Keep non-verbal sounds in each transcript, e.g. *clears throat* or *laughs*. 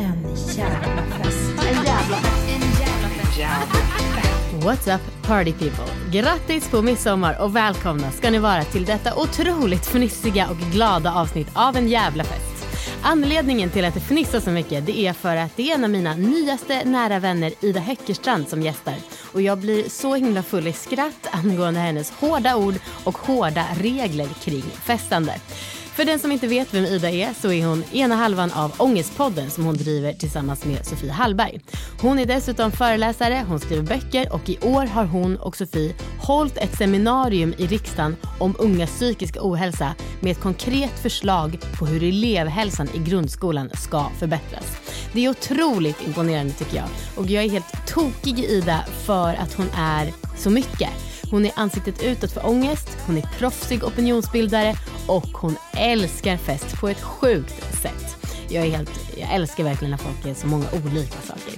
En jävla fest. What's up party people? Grattis på midsommar och välkomna ska ni vara till detta otroligt fnissiga och glada avsnitt av en jävla fest. Anledningen till att det fnissar så mycket det är för att det är en av mina nyaste nära vänner Ida Höckerstrand som gästar. Och jag blir så himla full i skratt angående hennes hårda ord och hårda regler kring festande. För den som inte vet vem Ida är så är hon ena halvan av Ångestpodden som hon driver tillsammans med Sofie Hallberg. Hon är dessutom föreläsare, hon skriver böcker och i år har hon och Sofie hållit ett seminarium i riksdagen om ungas psykiska ohälsa med ett konkret förslag på hur elevhälsan i grundskolan ska förbättras. Det är otroligt imponerande tycker jag och jag är helt tokig i Ida för att hon är så mycket. Hon är ansiktet utåt för ångest, hon är proffsig opinionsbildare och hon älskar fest på ett sjukt sätt. Jag, är helt, jag älskar verkligen när folk är så många olika saker.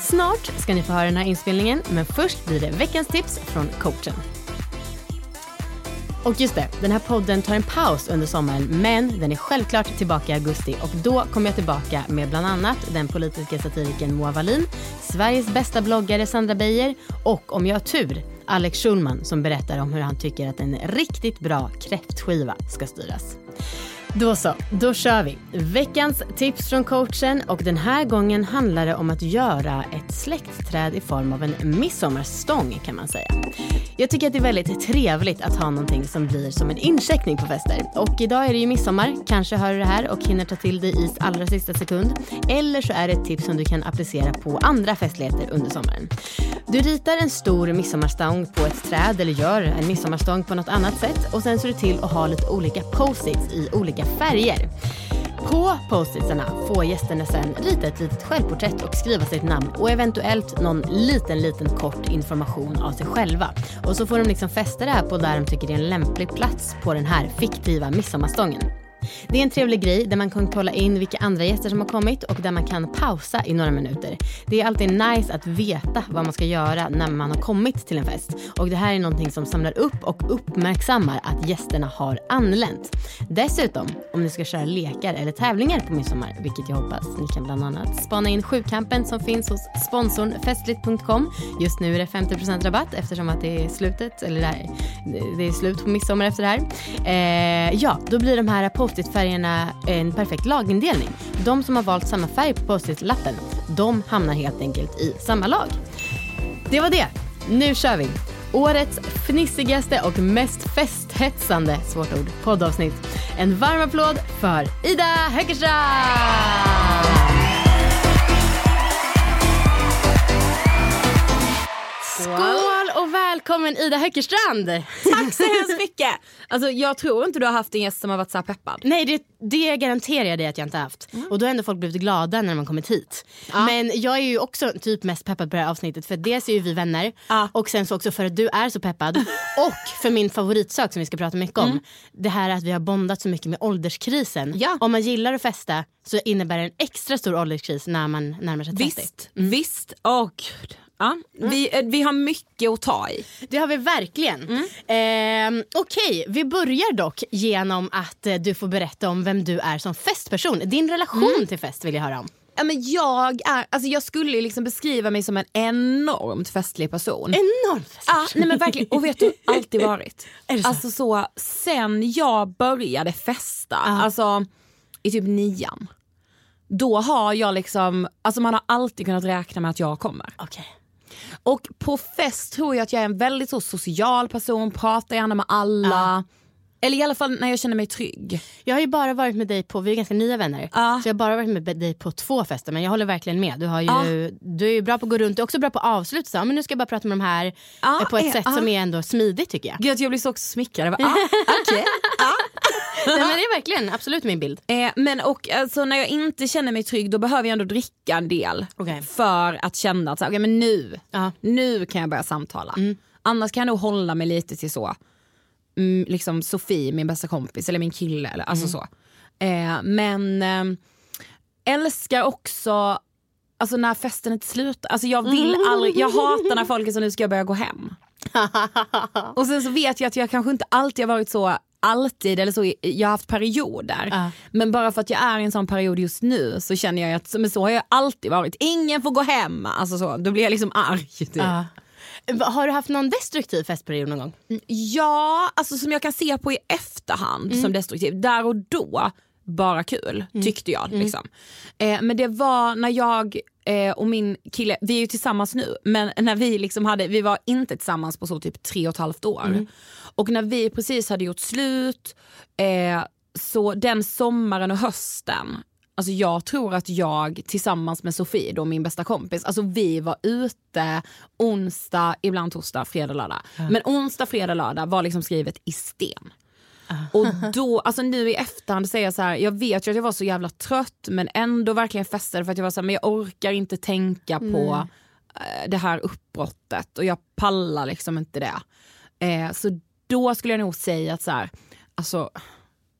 Snart ska ni få höra den här inspelningen men först blir det veckans tips från coachen. Och just det, den här podden tar en paus under sommaren men den är självklart tillbaka i augusti och då kommer jag tillbaka med bland annat den politiska satirikern Moa Wallin, Sveriges bästa bloggare Sandra Beijer och om jag har tur Alex Schulman som berättar om hur han tycker att en riktigt bra kräftskiva ska styras. Då så, då kör vi. Veckans tips från coachen och den här gången handlar det om att göra ett släktträd i form av en midsommarstång kan man säga. Jag tycker att det är väldigt trevligt att ha någonting som blir som en incheckning på fester. Och idag är det ju midsommar, kanske hör du det här och hinner ta till dig i allra sista sekund. Eller så är det ett tips som du kan applicera på andra festligheter under sommaren. Du ritar en stor midsommarstång på ett träd eller gör en midsommarstång på något annat sätt och sen ser du till att ha lite olika post-its i olika färger. På post-itsarna får gästerna sen rita ett litet självporträtt och skriva sitt namn och eventuellt någon liten, liten kort information av sig själva. Och så får de liksom fästa det här på där de tycker det är en lämplig plats på den här fiktiva midsommarstången. Det är en trevlig grej där man kan kolla in vilka andra gäster som har kommit och där man kan pausa i några minuter. Det är alltid nice att veta vad man ska göra när man har kommit till en fest. Och det här är någonting som samlar upp och uppmärksammar att gästerna har anlänt. Dessutom, om ni ska köra lekar eller tävlingar på midsommar, vilket jag hoppas, ni kan bland annat spana in sjukampen som finns hos sponsorn festligt.com. Just nu är det 50% rabatt eftersom att det är slutet, eller det är slut på midsommar efter det här. Eh, ja, då blir de här post-it-färgerna en perfekt lagindelning. De som har valt samma färg på post-it-lappen, de hamnar helt enkelt i samma lag. Det var det. Nu kör vi. Årets fnissigaste och mest festhetsande, svårt ord, poddavsnitt. En varm applåd för Ida Höckerstrand! Skål och välkommen Ida Höckerstrand! Tack så hemskt mycket. Alltså, jag tror inte du har haft en gäst som har varit så här peppad. Nej det, det garanterar jag dig att jag inte haft. Och då har ändå folk blivit glada när man kommit hit. Men jag är ju också typ mest peppad på det här avsnittet för dels är ju vi vänner Ja. och sen så också för att du är så peppad *laughs* och för min favoritsak som vi ska prata mycket om. Det här att vi har bondat så mycket med ålderskrisen. Ja. Om man gillar att festa så innebär det en extra stor ålderskris när man närmar sig 30. Visst, visst. Åh gud. Ja, vi, eh, vi har mycket att ta i. Det har vi verkligen. Eh, Okej, vi börjar dock genom att eh, du får berätta om vem du är som festperson. Din relation till fest vill jag höra om. Ja, men jag, är, alltså jag skulle liksom beskriva mig som en enormt festlig person. Enormt fest. Ja, nej men verkligen. Och vet du, alltid *laughs* varit. Är så? Alltså så, sen jag började festa, alltså i typ nian. Då har jag liksom, alltså man har alltid kunnat räkna med att jag kommer. Okej. Och på fest tror jag att jag är en väldigt så social person, pratar gärna med alla. Eller i alla fall när jag känner mig trygg. Jag har ju bara varit med dig på, vi är ganska nya vänner, Ja. så jag har bara varit med dig på två fester men jag håller verkligen med. Du, har ju, du är ju bra på att gå runt, du är också bra på att avsluta. Så, ja, men nu ska jag bara prata med de här Ja, eh, på ett eh, sätt ja. som är ändå smidigt tycker jag. Gud jag blir så också smickrad. *laughs* Okej. Nej, men det är verkligen absolut min bild. Eh, men och alltså, när jag inte känner mig trygg då behöver jag ändå dricka en del. Okej. För att känna att så, men nu, nu kan jag börja samtala. Annars kan jag nog hålla mig lite till så. Mm, liksom Sofie, min bästa kompis eller min kille. Eller, alltså så. Eh, men eh, älskar också Alltså när festen inte slutar. Alltså jag vill *laughs* aldrig, jag hatar när folk är så nu ska jag börja gå hem. *laughs* Och sen så vet jag att jag kanske inte alltid har varit så alltid eller så, jag har haft perioder. Ja. Men bara för att jag är i en sån period just nu så känner jag att men så har jag alltid varit. Ingen får gå hem. Alltså så, då blir jag liksom arg. Typ. Va- Har du haft någon destruktiv festperiod någon gång? Ja, alltså som jag kan se på i efterhand Mm. som destruktiv. Där och då, bara kul tyckte jag. Mm. Liksom. Eh, men det var när jag eh, och min kille, vi är ju tillsammans nu, men när vi liksom hade, vi var inte tillsammans på så typ tre och ett halvt år. Mm. Och när vi precis hade gjort slut, eh, så den sommaren och hösten Alltså jag tror att jag tillsammans med Sofie, då min bästa kompis, alltså vi var ute onsdag, ibland torsdag, fredag, lördag. Men onsdag, fredag, lördag var liksom skrivet i sten. Och då, alltså nu i efterhand säger jag så här, jag vet ju att jag var så jävla trött men ändå verkligen festade för att jag var så här, men jag orkar inte tänka på eh, det här uppbrottet och jag pallar liksom inte det. Eh, så då skulle jag nog säga att så här, alltså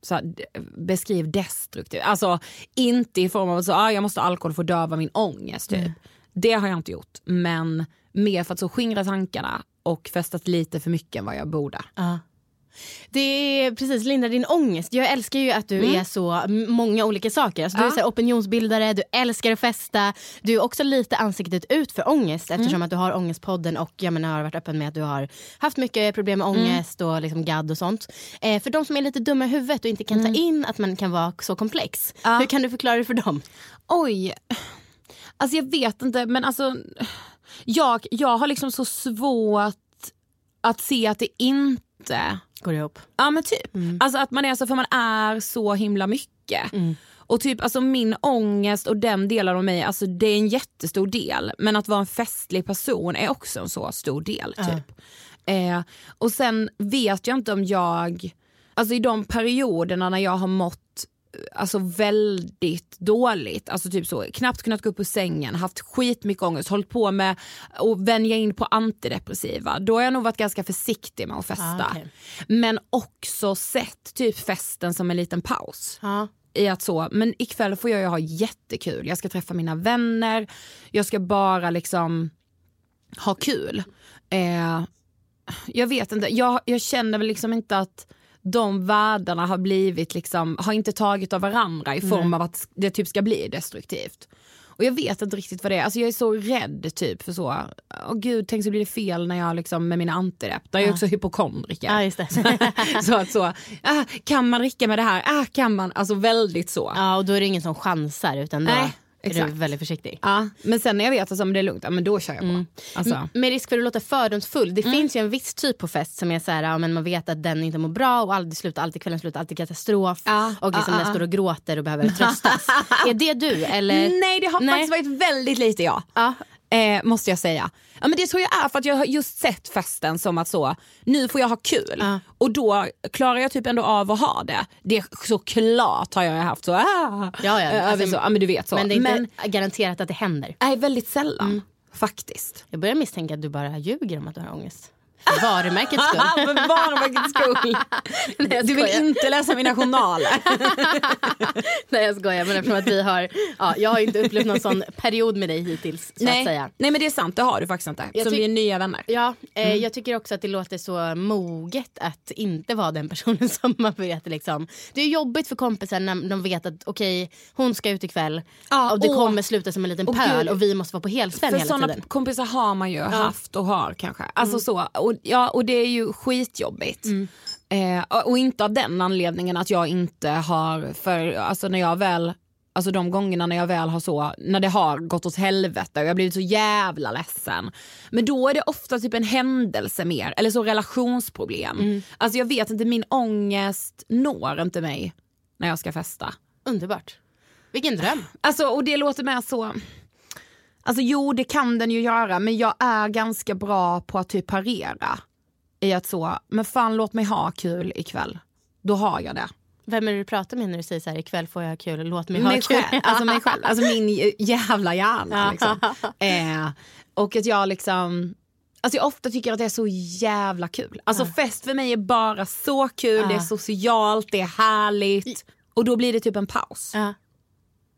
så här, beskriv destruktivt. Alltså inte i form av att så, ah, jag måste ha alkohol för att döva min ångest. Typ. Det har jag inte gjort. Men mer för att så skingra tankarna och festat lite för mycket än vad jag borde. Det är precis, lindra din ångest. Jag älskar ju att du är så många olika saker. Alltså, du är så opinionsbildare, du älskar att festa. Du är också lite ansiktet ut för ångest eftersom att du har Ångestpodden och jag menar, har varit öppen med att du har haft mycket problem med ångest och liksom gadd och sånt. Eh, för de som är lite dumma i huvudet och inte kan ta in att man kan vara så komplex. Ja. Hur kan du förklara det för dem? Oj, alltså jag vet inte men alltså jag, jag har liksom så svårt att se att det inte Går det ihop? Ja men typ. Alltså att man är så för man är så himla mycket. Och typ alltså min ångest och den delen av mig, alltså det är en jättestor del. Men att vara en festlig person är också en så stor del. typ. Eh, och sen vet jag inte om jag, alltså i de perioderna när jag har mått alltså väldigt dåligt, alltså typ så, knappt kunnat gå upp ur sängen, haft skitmycket ångest, hållit på med att vänja in på antidepressiva. Då har jag nog varit ganska försiktig med att festa. Ah, okej. Men också sett typ festen som en liten paus. Ja. I att så, men ikväll får jag ju ha jättekul, jag ska träffa mina vänner, jag ska bara liksom ha kul. Eh, jag vet inte, jag, jag känner väl liksom inte att de världarna har blivit liksom, har inte tagit av varandra i form av att det typ ska bli destruktivt. Och jag vet inte riktigt vad det är, alltså jag är så rädd typ för så, åh gud tänk så blir det fel när jag liksom med mina antidepp, där är jag också hypokondriker. Ja, just det. *laughs* så att så, ah, kan man dricka med det här? Ah, kan man? Alltså väldigt så. ja, och då är det ingen som chansar utan då Nej, är exakt. du väldigt försiktig. Ja, men sen när jag vet att alltså, det är lugnt, ja, men då kör jag på. Alltså, Med risk för att låta fördomsfull. Det finns ju en viss typ på fest som är så här, ja, men man vet att den inte mår bra och aldrig slutar, alltid kvällen slutar, alltid katastrof. Ja, och liksom ja, den står och gråter och behöver tröstas. *laughs* är det du eller? Nej det har Nej. faktiskt varit väldigt lite jag. Ja. Eh, måste jag säga. Ja, men det tror jag är för att jag har just sett festen som att så, nu får jag ha kul. Ja. Och då klarar jag typ ändå av att ha det. Det såklart har jag haft så, ah, Ja, ja. över Alltså, så ja, men du vet så. Men det är inte garanterat att det händer. nej, väldigt sällan faktiskt. Jag börjar misstänka att du bara ljuger om att du har ångest. För varumärkets skull. *laughs* För varumärkets skull. *laughs* jag Du vill inte läsa mina journaler. *laughs* Nej jag skojar men eftersom att vi har, ja, jag har inte upplevt någon sån period med dig hittills så nej. att säga. nej men det är sant, det har du faktiskt inte. Jag Som vi är nya vänner. Ja, eh, Mm. jag tycker också att det låter så moget att inte vara den personen som man vet liksom. Det är jobbigt för kompisar när de vet att okej hon ska ut ikväll Ja, och det åh. kommer sluta som en liten pöl och vi måste vara på helspänn För hela sådana tiden. kompisar har man ju haft och har kanske. Alltså så, och, ja, och det är ju skitjobbigt. Eh, och inte av den anledningen att jag inte har, för alltså när jag väl Alltså de gångerna när jag väl har så, när det har gått åt helvete och jag blivit så jävla ledsen. Men då är det ofta typ en händelse mer, eller så relationsproblem. Mm. Alltså jag vet inte, min ångest når inte mig när jag ska festa. Underbart. Vilken dröm. Alltså och det låter med så, alltså jo det kan den ju göra men jag är ganska bra på att typ parera. I att så, men fan låt mig ha kul ikväll. Då har jag det. Vem är det du pratar med när du säger så här ikväll får jag ha kul, låt mig ha mig kul? själv, alltså mig själv, alltså min jävla hjärna. Liksom. *laughs* Eh, och att jag liksom, alltså jag ofta tycker att det är så jävla kul. Alltså fest för mig är bara så kul, det är socialt, det är härligt. Och då blir det typ en paus. Ja.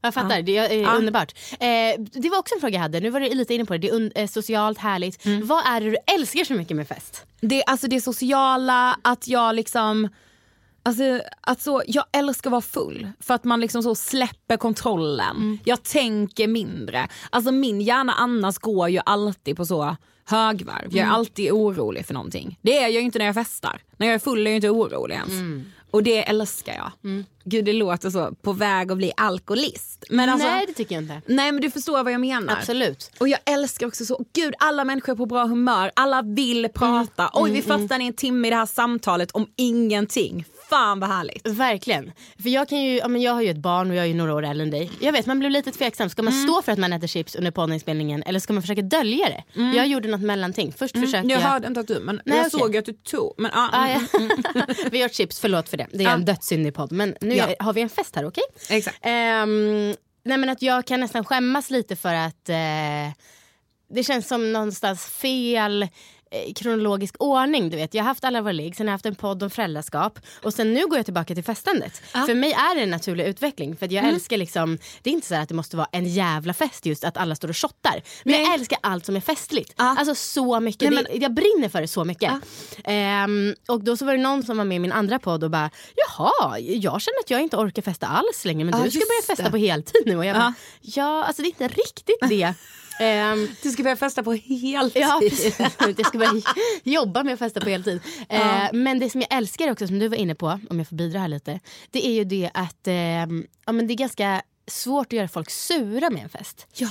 Jag fattar, det är eh, underbart. Eh, det var också en fråga jag hade, nu var du lite inne på det, det är eh, socialt härligt. Mm. Vad är det du älskar så mycket med fest? Det, alltså det sociala, att jag liksom Alltså, att så, jag älskar att vara full för att man liksom så släpper kontrollen. Jag tänker mindre. Alltså min hjärna annars går ju alltid på så högvarv. Jag är alltid orolig för någonting. Det är jag ju inte när jag festar. När jag är full är jag inte orolig ens. Och det älskar jag. Gud det låter så på väg att bli alkoholist. Men alltså, Nej det tycker jag inte. nej men du förstår vad jag menar. Absolut. Och jag älskar också så, gud alla människor är på bra humör, alla vill prata. Oj vi fastnade i en timme i det här samtalet om ingenting. Fan vad härligt. Verkligen. För jag, kan ju, ja, men jag har ju ett barn och jag är ju några år äldre än dig. Jag vet man blir lite tveksam. Ska man Mm. stå för att man äter chips under poddinspelningen eller ska man försöka dölja det? Jag gjorde något mellanting. Först försökte Mm. Jag jag... hörde inte att du, men Nej, jag okej. såg att du tog. Men, ah, Ah, mm. ja. *laughs* vi har chips, förlåt för det. Det är en dödssyndig podd. Men nu Ja. har vi en fest här, okej? Exakt. Ehm, nej men att jag kan nästan skämmas lite för att eh, det känns som någonstans fel kronologisk ordning. Du vet. Jag har haft alla våra ligg, sen har jag haft en podd om föräldraskap och sen nu går jag tillbaka till festandet. För mig är det en naturlig utveckling. För jag älskar liksom, det är inte så att det måste vara en jävla fest just att alla står och shottar. Men jag älskar allt som är festligt. Ja. Alltså så mycket. Nej, det, jag brinner för det så mycket. Ehm, och då så var det någon som var med i min andra podd och bara jaha, jag känner att jag inte orkar festa alls längre men du ska börja festa det. på heltid nu. Och jag bara, ja alltså det är inte riktigt det. *laughs* Ehm, Du ska börja festa på heltid. Ja. Jag ska börja jobba med att festa på heltid. Eh, men det som jag älskar också, som du var inne på, om jag får bidra här lite. Det är ju det att eh, ja, men det är ganska svårt att göra folk sura med en fest. Ja.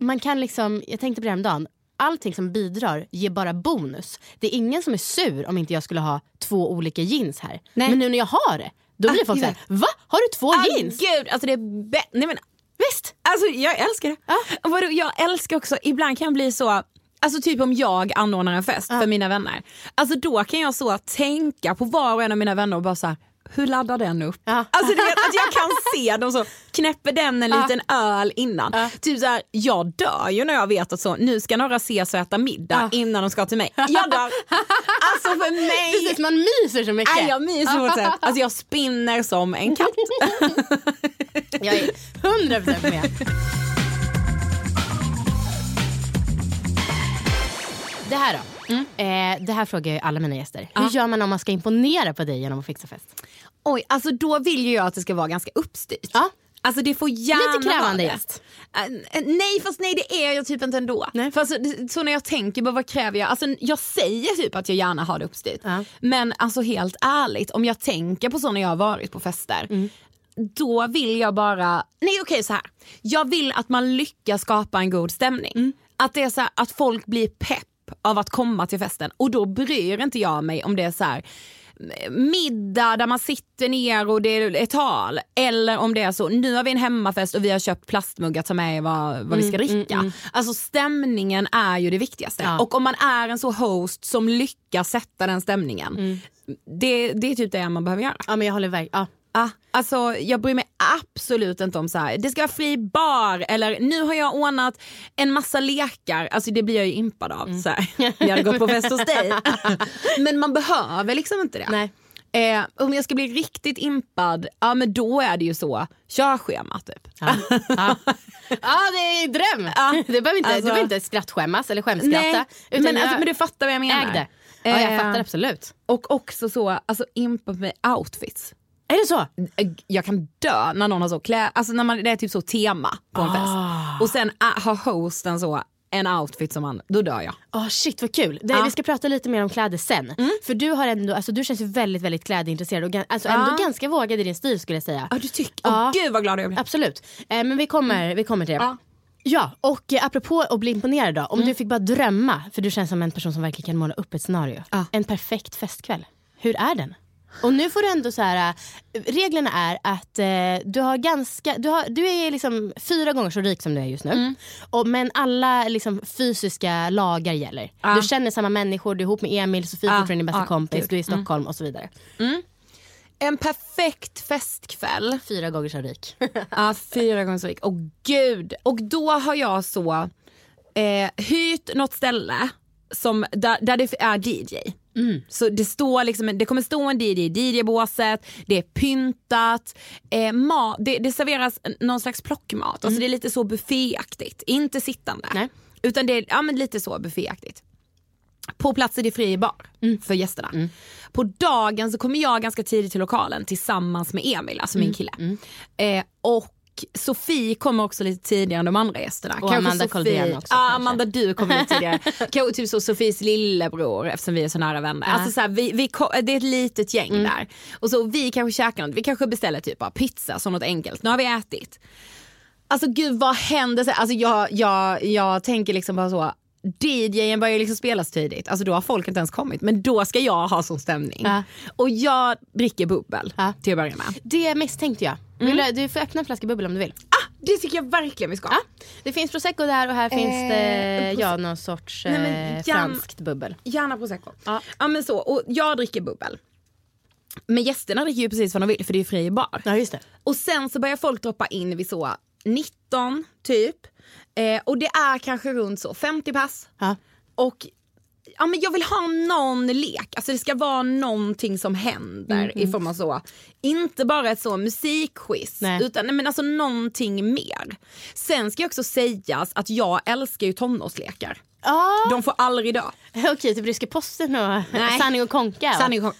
Man kan liksom, jag tänkte på det häromdagen. Allting som bidrar ger bara bonus. Det är ingen som är sur om inte jag skulle ha två olika jeans här. Nej. Men nu när jag har det, då blir Ah, folk såhär, va? Har du två Ah, jeans? gud, alltså det är Nej men Visst? Alltså jag älskar det. Vadå, jag älskar också, ibland kan jag bli så, alltså typ om jag anordnar en fest för mina vänner. Alltså då kan jag så tänka på var och en av mina vänner och bara så här, hur laddar den upp? Ja. Alltså du vet att jag kan se dem så, knäpper den en liten öl innan. Typ så här, jag dör ju när jag vet att så, nu ska några ses och äta middag innan de ska till mig. Jag dör. Alltså för mig. Precis, man myser så mycket. Nej, jag myser på ett sätt. Alltså jag spinner som en katt. *laughs* Jag är 100% med. Det här då. Eh, det här frågar jag alla mina gäster. Hur gör man om man ska imponera på dig genom att fixa fest? Oj, alltså då vill ju jag att det ska vara ganska uppstyrt. Ja. Alltså det får gärna Lite krävande gäst. Äh, nej fast nej det är jag typ inte ändå. Nej. För alltså, så när jag tänker, bara, vad kräver jag? Alltså, jag säger typ att jag gärna har det uppstyrt. Ja. Men alltså helt ärligt, om jag tänker på så när jag har varit på fester. Mm. Då vill jag bara, nej okej så här. Jag vill att man lyckas skapa en god stämning. Mm. Att det är så här, att folk blir pepp av att komma till festen och då bryr inte jag mig om det är så här middag där man sitter ner och det är ett tal. Eller om det är så, nu har vi en hemmafest och vi har köpt plastmuggar ta med vad, vad vi ska dricka. Alltså stämningen är ju det viktigaste. Ja. Och om man är en så host som lyckas sätta den stämningen. Det, det är typ det man behöver göra. Ja men jag håller verkligen, ja. Ah, alltså, jag bryr mig absolut inte om så här. det ska vara fri bar eller nu har jag ordnat en massa lekar. Alltså det blir jag ju impad av. Så här. *laughs* Jag hade gått på fest hos dig. *laughs* Men man behöver liksom inte det. Nej. Eh, om jag ska bli riktigt impad, ja men då är det ju så, körschema typ. Ja. ja. *laughs* ja det är dröm. Ja. Det behöver inte, Alltså- du behöver inte skrattskämmas eller skämskratta. Nej, men, jag alltså, men du fattar vad jag menar. ägde. Ja jag Eh, fattar absolut. Och också så, alltså impad med outfits. Är det så? jag kan dö när någon har så klä, alltså när man, det är typ så tema på en Ah. fest. Och sen äh, har hosten så en outfit som man, då dör jag. Oh, shit vad kul. Det, Ja. Vi ska prata lite mer om kläder sen. För du har ändå, alltså, du känns ju väldigt väldigt klädintresserad och alltså, ändå Ja. ganska vågad i din stil skulle jag säga. Ja du tycker, åh gud vad glad jag blir. Absolut. Eh, men vi kommer, vi kommer till det. Ja. Och eh, apropå att bli imponerad då. Om du fick bara drömma, för du känns som en person som verkligen kan måla upp ett scenario. En perfekt festkväll. Hur är den? Och nu får du ändå så här, eh, reglerna är att eh, du har ganska, du, har, du är liksom fyra gånger så rik som du är just nu. Och, men alla liksom, fysiska lagar gäller. Ja. Du känner samma människor, du är ihop med Emil, Sofie Ja. fortfarande din bästa Ja, kompis, gud. du är i Stockholm och så vidare. En perfekt festkväll. Fyra gånger så rik. *laughs* Ja, fyra gånger så rik. Åh gud. Och då har jag så eh, hyrt något ställe som, där, där det är DJ. Så det, står liksom, det kommer stå en DJ i DJ-båset, det är pyntat, eh, ma- det, det serveras någon slags plockmat. Alltså det är lite så bufféaktigt, inte sittande. Nej. Utan det är ja, men lite så bufféaktigt. På plats är det fri bar för gästerna. På dagen så kommer jag ganska tidigt till lokalen tillsammans med Emil, alltså min kille. Eh, och Sofie kommer också lite tidigare än de andra gästerna. Och Amanda Koldén också, kanske. Amanda du kommer lite tidigare. *laughs* Kanske typ så Sofies lillebror eftersom vi är så nära vänner. Ja. Alltså så här, vi, vi, det är ett litet gäng där. Och så vi kanske käkar något, vi kanske beställer typ bara pizza som något enkelt. Nu har vi ätit. Alltså gud vad händer? sen? Alltså jag, jag, jag tänker liksom bara så. DJen börjar liksom spelas tidigt, alltså då har folk inte ens kommit. Men då ska jag ha sån stämning. Ja. Och jag dricker bubbel Ja. till att börja med. Det misstänkte jag. Vill du, du får öppna en flaska bubbel om du vill. Ah, det tycker jag verkligen vi ska. Ja. Det finns prosecco där och här finns det ja, någon sorts Nej, men eh, gärna- franskt bubbel. Gärna prosecco. Ja. Ja. men så, och jag dricker bubbel. Men gästerna dricker ju precis vad de vill för det är fri bar. Ja just det. Och sen så börjar folk droppa in vid så 19 typ. Eh, och det är kanske runt så 50 pass. Ja. Och ja, men jag vill ha någon lek, alltså det ska vara någonting som händer i form av så, inte bara ett så musikquiz Nej. utan nej, men alltså någonting mer. Sen ska jag också sägas att jag älskar ju tonårslekar. Ah, De får aldrig dö. Okej, typ Ryska posten och Nej. Sanning och konka. Sanning och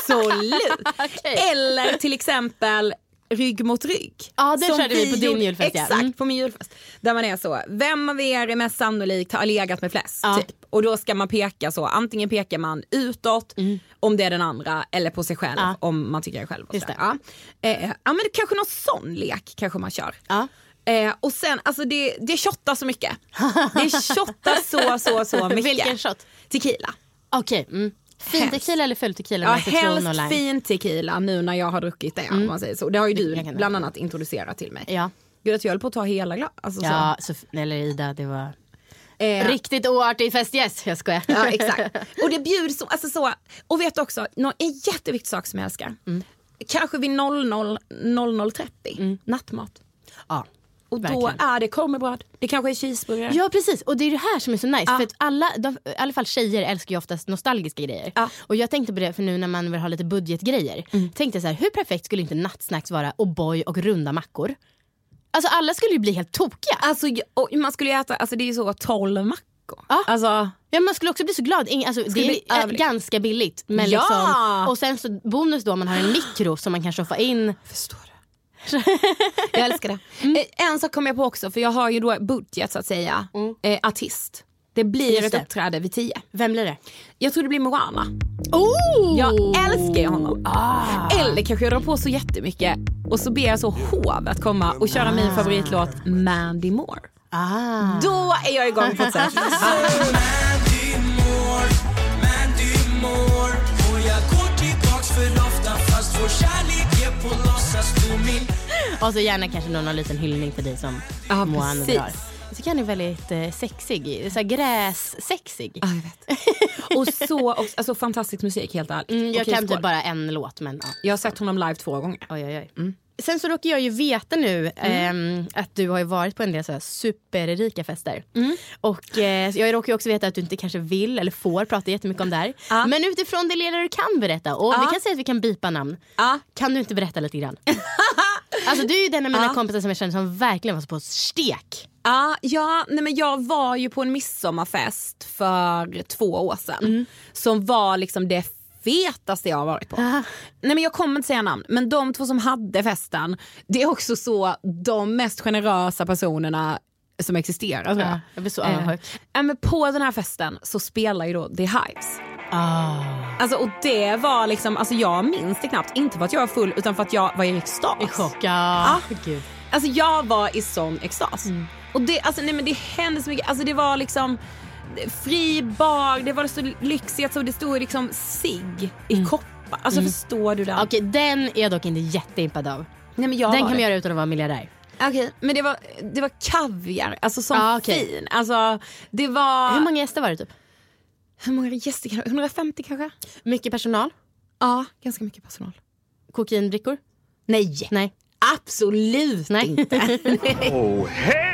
Absolut! *laughs* Okej. Eller till exempel rygg mot rygg. Ja, Som körde vi på din julfest, ja. Exakt, Mm. på min julfest. Där man är så, vem av er är mest sannolikt har legat med flest? Ja. Typ. Och då ska man peka så, antingen pekar man utåt om det är den andra eller på sig själv Mm. Ja. om man tycker det själv. Och Just sådär. ja. Eh, ja men det kanske någon sån lek kanske man kör. Ja. Eh, och sen, alltså det, det shottar så mycket. *laughs* Det shottar så, så, så mycket. Vilken shot? Tequila. Okej. Mm. Fin Helst. tequila eller full tequila Ja, och helst lime? fin tequila nu när jag har druckit det. Om man säger så. Det har ju du bland annat introducerat till mig. Ja. Gud att jag höll på att ta hela glas. Alltså, Ja, Sof- eller Ida, det var så. Eh, riktigt oartig festgäst. Jag skojar. Ja exakt. *laughs* Och det bjuds så, alltså så, och vet också, en jätteviktig sak som jag älskar. Mm. Kanske vid 00, 00.30, nattmat. ja. Och då Verkligen. är det korvbröd, det kanske är cheeseburgare. Ja precis och det är det här som är så nice. Ja. För att alla, de, i alla fall tjejer älskar ju oftast nostalgiska grejer. Ja. Och jag tänkte på det för nu när man vill ha lite budgetgrejer. Tänkte jag så här, hur perfekt skulle inte nattsnacks vara O'boy och runda mackor? Alltså alla skulle ju bli helt tokiga. Alltså man skulle ju äta, alltså det är ju så 12 mackor. Ja. Alltså, Ja, man skulle också bli så glad. Ing- Alltså, det är överlycklig. ganska billigt. Men Ja! liksom, och sen så bonus då om man har en mikro som man kan shoffa in. Förstår du? *laughs* jag älskar det. Eh, En sak kom jag på också, för jag har ju då budget så att säga. Eh, artist. Det blir Just ett det. uppträde vid 10. Vem blir det? Jag tror det blir Moana. Oh! Jag älskar ju honom. Eller kanske jag drar på så jättemycket och så ber jag så hovet komma och köra min favoritlåt Mandy Moore. Ah. Då är jag igång på ett sätt. *laughs* Och så gärna kanske någon liten hyllning till dig som Ja, Moana precis. drar. Tycker han är väldigt eh, sexig. Så här grässexig. Ja, jag vet. *laughs* Och så och, alltså, fantastisk musik helt ärligt. Mm, jag Okej, kan skål. typ bara en låt men ja. Jag har sett honom live två gånger. Oj, oj, oj. Sen så råkar jag ju veta nu ehm, att du har varit på en del så superrika fester. Och eh, jag råkar också veta att du inte kanske vill eller får prata jättemycket om det här. Ja. Men utifrån det lilla du kan berätta, och vi Ja. kan säga att vi kan bipa namn. Ja. Kan du inte berätta lite grann? *laughs* alltså du är ju den av mina kompisar som jag känner som verkligen var så på stek. Ja, ja nej men jag var ju på en midsommarfest för två år sedan. Som var liksom det fetaste jag har varit på. Ah. Nej men jag kommer inte säga namn, men de två som hade festen, det är också så de mest generösa personerna som existerar. tror jag. Ja, jag blir så Eh, avundsjuk. men på den här festen så spelar ju då The Hives. Ah. Alltså, och det var liksom, alltså jag minns det knappt, inte för att jag var full utan för att jag var i extas. I chock. Ja. Gud. Alltså jag var i sån extas. Mm. Och det, alltså, nej, men det hände så mycket, alltså det var liksom fri bar, det var så lyxigt så det stod liksom sig i koppar. Alltså förstår du det? Mm. Okej, den är jag dock inte jätteimpad av. Nej, men jag den kan man göra utan att vara miljardär. Okej, men det var, det var kaviar, alltså som Ja, okej. fin. Alltså det var... Hur många gäster var det typ? hur många gäster kan 150 kanske? Mycket personal? Ja, ganska mycket personal. Kokainbrickor? Nej, Nej. absolut Nej. inte. *laughs* Oh, no!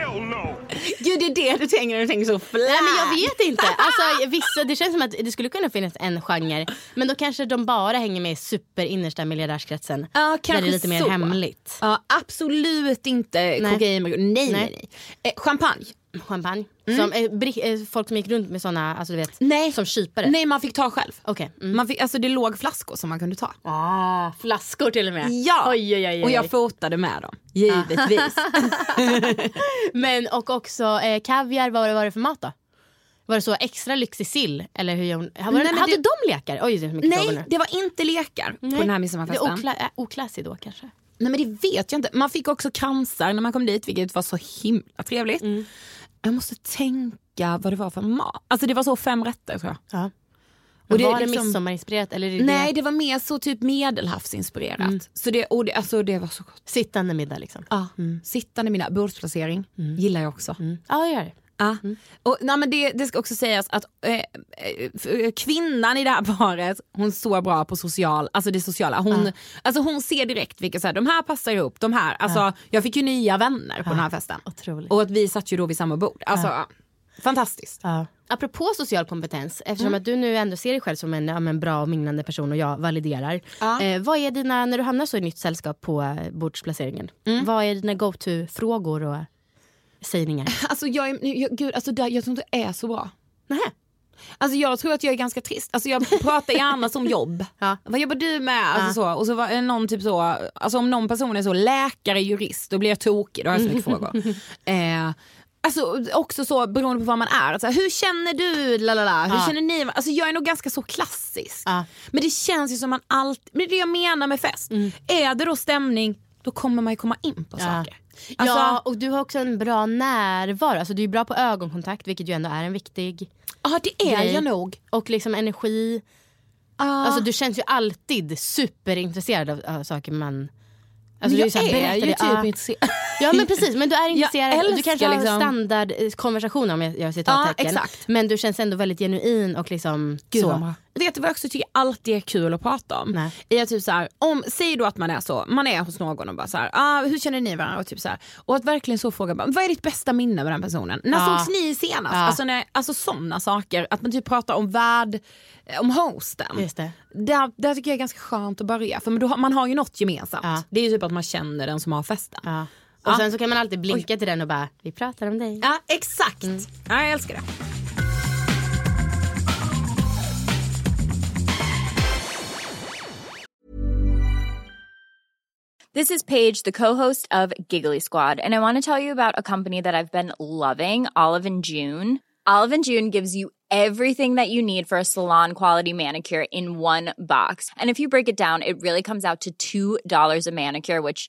Gud det är det du tänker när du tänker så flä. Nej men jag vet inte. Alltså, vissa, det känns som att det skulle kunna finnas en genre. Men då kanske de bara hänger med i superinnersta miljardärskretsen. Ja, där kanske det är lite mer så. hemligt. Ja, absolut inte kokain. Nej, nej, nej. Eh, champagne. Champagne. Som, eh, eh, folk som gick runt med såna, alltså du vet, Nej. som kypare. Nej, man fick ta själv. Okej. Mm. Man fick, alltså det låg flaskor som man kunde ta. Ah, flaskor till och med. Ja, Oj, oj, oj, och jag fotade med dem. Givetvis. *laughs* Men och också eh, kaviar, vad var det för mat då? Var det så extra lyxig sill? Eller hur gjorde, var Nej, det, hade det- de lekar? Oj det nej, det var inte lekar på den här Det är midsommarfesten. okla, äh, oklassigt då kanske. Nej men det vet jag inte. Man fick också kransar när man kom dit vilket var så himla trevligt. Mm. Jag måste tänka vad det var för mat. Alltså det var så fem rätter tror jag. Ja. Och det det var det liksom- midsommarinspirerat? Eller det Nej det var mer så typ medelhavsinspirerat. Mm. Så det, och det, alltså, det var så gott. sittande middag liksom? Ja. Sittande mina bordsplacering gillar jag också. Ja, jag gör det. Ja. Och, nej, men det, det ska också sägas att eh, eh, kvinnan i det här paret, hon så bra på social, alltså det sociala. Hon, alltså hon ser direkt vilka så här, de här passar ihop, de här. Alltså, Jag fick ju nya vänner på den här festen. Otroligt. Och att vi satt ju då vid samma bord. Alltså, Fantastiskt. Ja. Apropå social kompetens, eftersom att du nu ändå ser dig själv som en, ja, men bra och minglande person och jag validerar. Ja. Eh, vad är dina, när du hamnar så i nytt sällskap på eh, bordsplaceringen, vad är dina go-to-frågor och sägningar? *laughs* Alltså jag, är, jag, gud, alltså där, jag tror inte det är så bra. Nähä. Alltså jag tror att jag är ganska trist. Alltså jag pratar gärna som jobb. *laughs* Ja. Vad jobbar du med? Alltså så. Och så var det någon typ så, alltså om någon person är så läkare, jurist, då blir jag tokig. Då har jag så mycket frågor. *laughs* Eh, alltså också så beroende på vad man är. Alltså, hur känner du? Lalala. Hur Ja. känner ni? Alltså jag är nog ganska så klassisk. Ja. Men det känns ju som man alltid, men det det jag menar med fest. Är det då stämning, då kommer man ju komma in på Ja. saker. Alltså, ja, och du har också en bra närvaro. Alltså, du är bra på ögonkontakt, vilket ju ändå är en viktig. ja det är grej. jag nog. Och liksom energi. Ja. Alltså, du känns ju alltid superintresserad av, av saker man... Alltså, jag så här, är ju typ ja. intresserad. Ja men precis, men du är intresserad. du kanske har liksom- standardkonversationer om jag gör citattecken. Ja, exakt. Men du känns ändå väldigt genuin och liksom Gud, så. Vet du vad jag också tycker alltid är kul att prata om? Nej. Är typ så här, om, säg då att man är så, man är hos någon och bara så här, ah, hur känner ni varandra? Och, typ så här, och att verkligen så fråga, vad är ditt bästa minne med den personen? När Ja. sågs ni senast? Ja. Alltså, när, alltså sådana saker, att man typ pratar om värd, eh, om hosten. Just det. Där, där tycker jag är ganska skönt att börja, för man har ju något gemensamt. Ja. Det är ju typ att man känner den som har festen. Ja. Och Ja. sen så kan man alltid blinka till den och bara, vi pratar om dig. Ja, exakt. Mm. Ja, jag älskar det. This is Paige, the co-host of Giggly Squad, and I want to tell you about a company that I've been loving, Olive and June. Olive and June gives you everything that you need for a salon quality manicure in one box. And if you break it down, it really comes out to $2 a manicure, which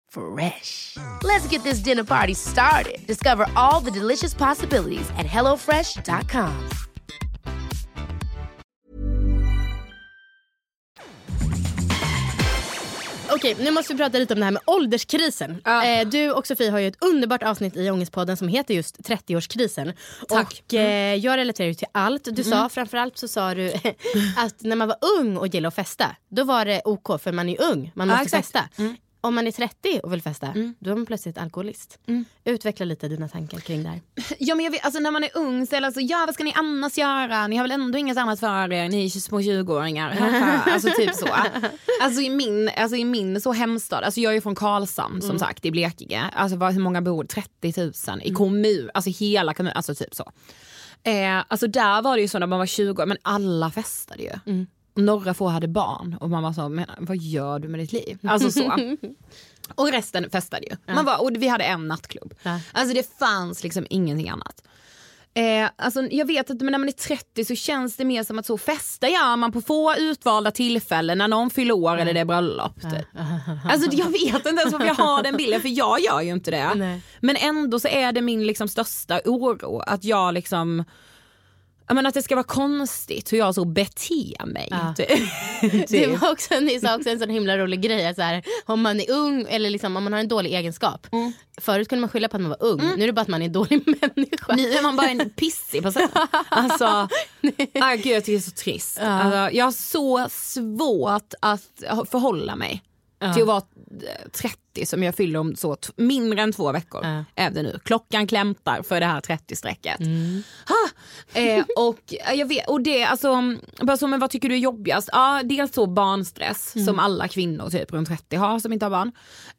Fresh. Let's get this dinner party started. Discover all the delicious possibilities at hellofresh.com. Okej, nu måste vi prata lite om det här med ålderskrisen. Eh, du och Sofie har ju ett underbart avsnitt i Ångestpodden som heter just 30-årskrisen. Tack. Och eh, jag relaterar ju till allt du sa. Framförallt så sa du *laughs* att när man var ung och gillade att festa, då var det OK för man är ung, man Ja, måste exakt. festa. Om man är 30 och vill festa, då är man plötsligt alkoholist. Utveckla lite dina tankar kring det här. *laughs* Ja men jag vet, alltså när man är ung så är det alltså, ja vad ska ni annars göra? Ni har väl ändå inget annat för er, ni är små 20-åringar. *laughs* Haha. alltså typ så. Alltså i min, alltså i min så hemstad, alltså jag är från Karlshamn som sagt i Blekinge. Alltså vad, hur många bor? 30 000 i kommun, alltså hela kommunen, alltså typ så. Eh, alltså där var det ju så när man var 20 år, men alla festade ju. Några få hade barn och man var så, men vad gör du med ditt liv? Alltså så. *laughs* Och resten festade ju. Man var, och vi hade en nattklubb. Alltså det fanns liksom ingenting annat. Eh, alltså jag vet att men när man är 30 så känns det mer som att så festa gör man på få utvalda tillfällen när någon fyller år eller det är bröllop. Typ. *laughs* Alltså jag vet inte ens varför jag har den bilden för jag gör ju inte det. Nej. Men ändå så är det min liksom största oro att jag liksom menar att det ska vara konstigt hur jag så beter mig. Ja. Typ. *laughs* Det var också, ni sa också en sån himla rolig grej. Så här, om man är ung eller liksom, om man har en dålig egenskap. Förut kunde man skylla på att man var ung. Nu är det bara att man är en dålig *laughs* människa. Nu är man bara en pissig person. Alltså, *laughs* ah, gud, jag tycker det är så trist. Alltså, jag har så svårt att förhålla mig till att vara eh, 30 som jag fyller om så mindre än två veckor. Ja. Är det nu. Klockan klämtar för det här 30-strecket. Ha! Eh, och eh, jag vet, och det alltså, bara så, men vad tycker du är jobbigast? Ja, dels så barnstress som alla kvinnor typ runt 30 har som inte har barn.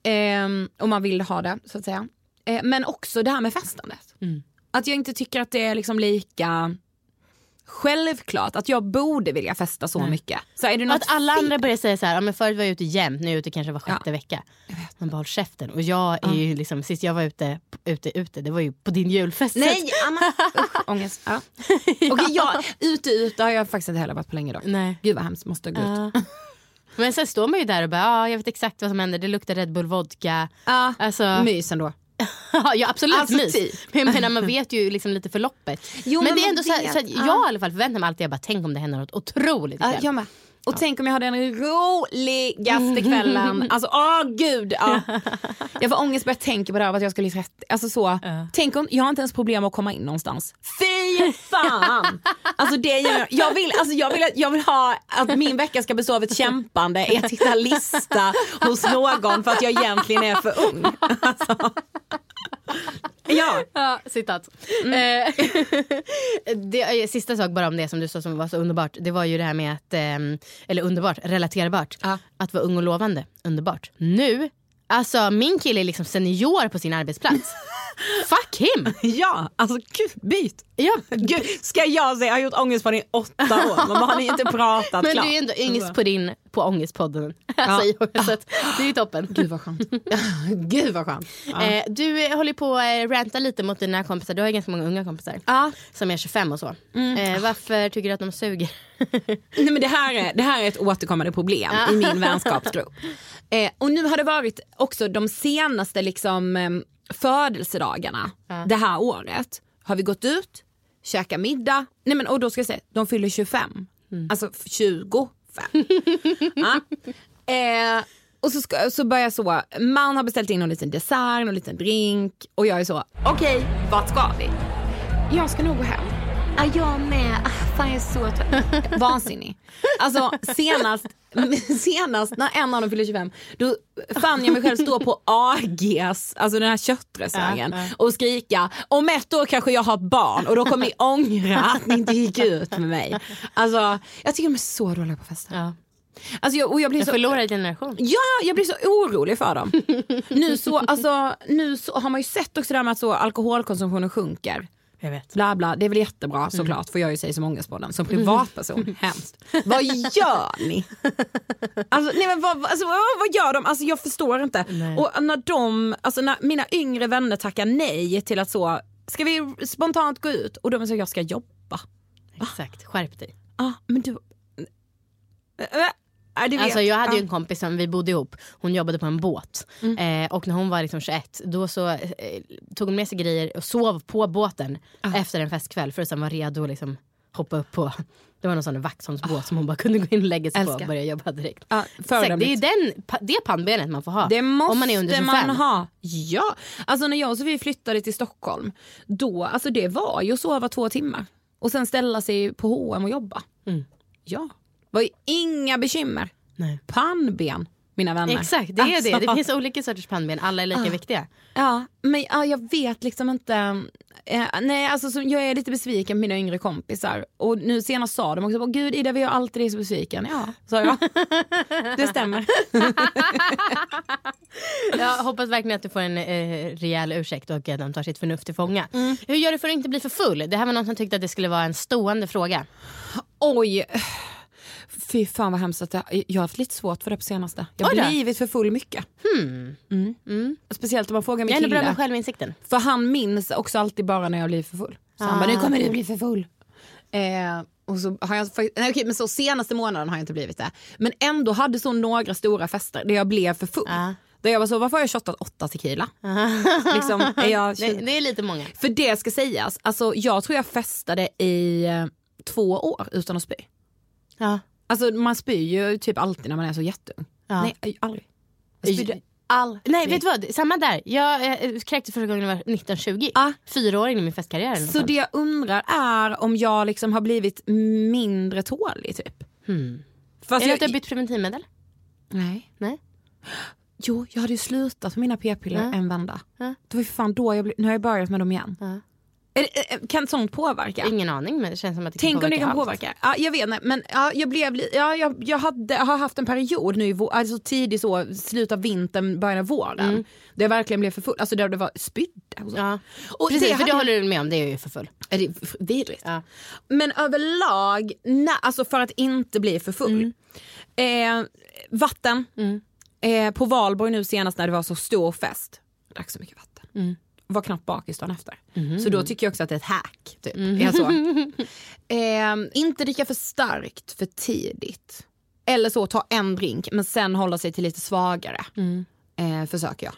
Eh, och man vill ha det så att säga. Eh, men också det här med festandet. Att jag inte tycker att det är liksom lika självklart att jag borde vilja festa så mycket. Så är det något att alla fel? andra börjar säga så här, ja, men förut var jag ute jämt, nu är jag ute kanske var sjätte vecka. Man bara håll käften. Och jag är ju liksom, sist jag var ute, ute, ute, det var ju på din julfest. Nej, Anna! Usch, *laughs* ångest. Ja. Okej, jag, ute, ute har jag faktiskt inte heller varit på länge dock. Nej. Gud vad hemskt, måste gå ut. Ja. Men sen står man ju där och bara, ja jag vet exakt vad som händer, det luktar Red Bull vodka. Ja, Alltså, mys ändå. Ja absolut Alltså, mys. typ. Men menar, man vet ju liksom lite förloppet. Jo, men, men det är ändå så, här, så Ja. jag i alla fall förväntar mig alltid, jag bara tänk om det händer något otroligt Ja, ikväll. jag med. Och tänk om jag hade den roligaste kvällen. *laughs* Alltså åh gud. Ja. *laughs* Jag får ångest bara jag tänker på det här att jag bli 30. Alltså så. Tänk om, jag har inte ens problem att komma in någonstans. Fy fan! *laughs* Alltså det gör, jag, vill, alltså jag, vill, jag vill ha att min vecka ska bestå av ett kämpande i att hitta lista hos någon för att jag egentligen är för ung. Alltså. *laughs* Ja. Ja, citat. Eh, *laughs* det, eh, sista sak bara om det som du sa som var så underbart. Det var ju det här med att, ehm, eller underbart, relaterbart. Ja. Att vara ung och lovande, underbart. Nu, alltså min kille är liksom senior på sin arbetsplats. *laughs* Fuck him! Ja, alltså gud, byt. Ja. Gud, ska jag säga, jag har gjort ångest på din åtta år. Man har ni inte pratat *laughs* Men klart? du är ändå yngst på din, på Ångestpodden. *laughs* Alltså, så att, det är ju toppen. Gud vad skönt. Gud vad skönt. Ja. Eh, du eh, håller på att eh, ranta lite mot dina kompisar. Du har ju ganska många unga kompisar. Ja. Som är 25 och så. Eh, varför tycker du att de suger? Nej, men det, här är, det här är ett återkommande problem i min vänskapsgrupp. Eh, och nu har det varit också de senaste liksom, eh, födelsedagarna det här året. Har vi gått ut, käkat middag, Nej, men, och då ska jag säga, de fyller 25. Alltså 25. *laughs* ja. eh, och så, ska, så börjar jag så, man har beställt in någon liten dessert, någon liten drink och jag är så, okej vart ska vi? Jag ska nog gå hem. Ja, jag med. Ah, fan, jag är så trött. *laughs* Vansinnig. Alltså senast, *laughs* senast när en av dem fyllde 25, då fann jag mig själv stå på AGs, alltså den här köttrestaurangen och skrika om ett år kanske jag har barn och då kommer ni ångra att ni inte gick ut med mig. Alltså jag tycker de är så dåliga på fester. Ja. Alltså, jag, och jag blir En så, förlorad generation. Ja, jag blir så orolig för dem. nu, så, alltså, nu så har man ju sett också det här med att så, alkoholkonsumtionen sjunker. Jag vet. Bla bla, det är väl jättebra såklart får jag ju säga som ångestpodden. Som privatperson, *laughs* hemskt. Vad gör ni? Alltså, nej, men vad, alltså, vad, gör de? Alltså, jag förstår inte. Och när de, alltså, när mina yngre vänner tackar nej till att så, ska vi spontant gå ut? Och de säger jag ska jobba. Exakt, skärp dig. Ah, men du... Alltså jag hade ju Ah. en kompis som vi bodde ihop, hon jobbade på en båt. Mm. Eh, och när hon var liksom 21 då så eh, tog hon med sig grejer och sov på båten Ah. efter en festkväll för att sen vara redo liksom, hoppa upp på det var någon sån Vaxholmsbåt som hon bara kunde gå in och lägga sig på Älskar. och börja jobba direkt. Ja, Exakt, det är föredömligt. den, det pannbenet man får ha. Det måste om man är under 25. man ha. Ja, alltså när jag och Sofie flyttade till Stockholm, då, alltså det var ju att sova två timmar och sen ställa sig på H&M och jobba. Ja, var ju inga bekymmer. Nej. Pannben, mina vänner. Exakt, det är det. Det Alltså. finns olika sorters pannben, alla är lika viktiga. Ja, men ja, jag vet liksom inte. Eh, nej, alltså, så jag är lite besviken på mina yngre kompisar. Och nu senast sa de också, "Åh, gud Ida vi gör alltid dig så besviken. Ja, sa jag. *laughs* det stämmer. *laughs* Jag hoppas verkligen att du får en eh, rejäl ursäkt och att de tar sitt förnuft till fånga. Mm. Hur gör du för att inte bli för full? Det här var någon som tyckte att det skulle vara en stående fråga. Oj. Fy fan vad hemskt att jag, jag har haft lite svårt för det på senaste. Jag har blivit för full mycket. Mm. Speciellt om man frågar min Jag är bra kille. med självinsikten. För han minns också alltid bara när jag blir för full. Så han bara, nu kommer du bli för full. Eh, och så har jag, nej, okej, men så senaste månaden har jag inte blivit det. Men ändå hade så några stora fester där jag blev för full. Ja. Där jag var så, varför har jag shottat åtta tequila? *laughs* liksom, är jag, Det, det är lite många. För det ska sägas, alltså, jag tror jag festade i eh, två år utan att spy. Ja. Alltså man spyr ju typ alltid när man är så jätteung. Ja. Nej, aldrig. Jag spydde aldrig. Nej, vet du vad? Samma där. Jag eh, kräktes första gången jag var 1920. Ja. Fyra år in i min festkarriär. Så det jag undrar är om jag liksom har blivit mindre tålig typ. Fast Är det jag, att du har bytt preventivmedel? Nej. Nej. Jo, jag hade ju slutat med mina p-piller Ja. en vända. Ja. Det var ju fan då jag blev, nu har jag börjat med dem igen. Ja. Det- eh, Kan sånt påverka? Ingen aning men det känns som att det kan Tänk om påverka det kan allt. påverka. Ja, jag vet inte, men ja, jag, blev, ja, jag, jag, hade, jag har haft en period nu i vår, alltså tidigt så, slutet av vintern, början av våren. Där jag verkligen blev för full, alltså där det var spydde. Och så. Mm. Ja. Och Precis, för hade det håller du med om. Det är ju för full. är det vidrigt. Ja. Men överlag, na, alltså för att inte bli för full. Mm. Eh, vatten. Eh, på Valborg nu senast när det var så stor fest. Drack så mycket vatten. Mm. Var knappt bakis dagen efter. Mhm. Så då tycker jag också att det är ett hack. Typ. Är så. *laughs* eh, inte dricka för starkt för tidigt. Eller så ta en drink men sen hålla sig till lite svagare. Mm. Eh, försöker jag.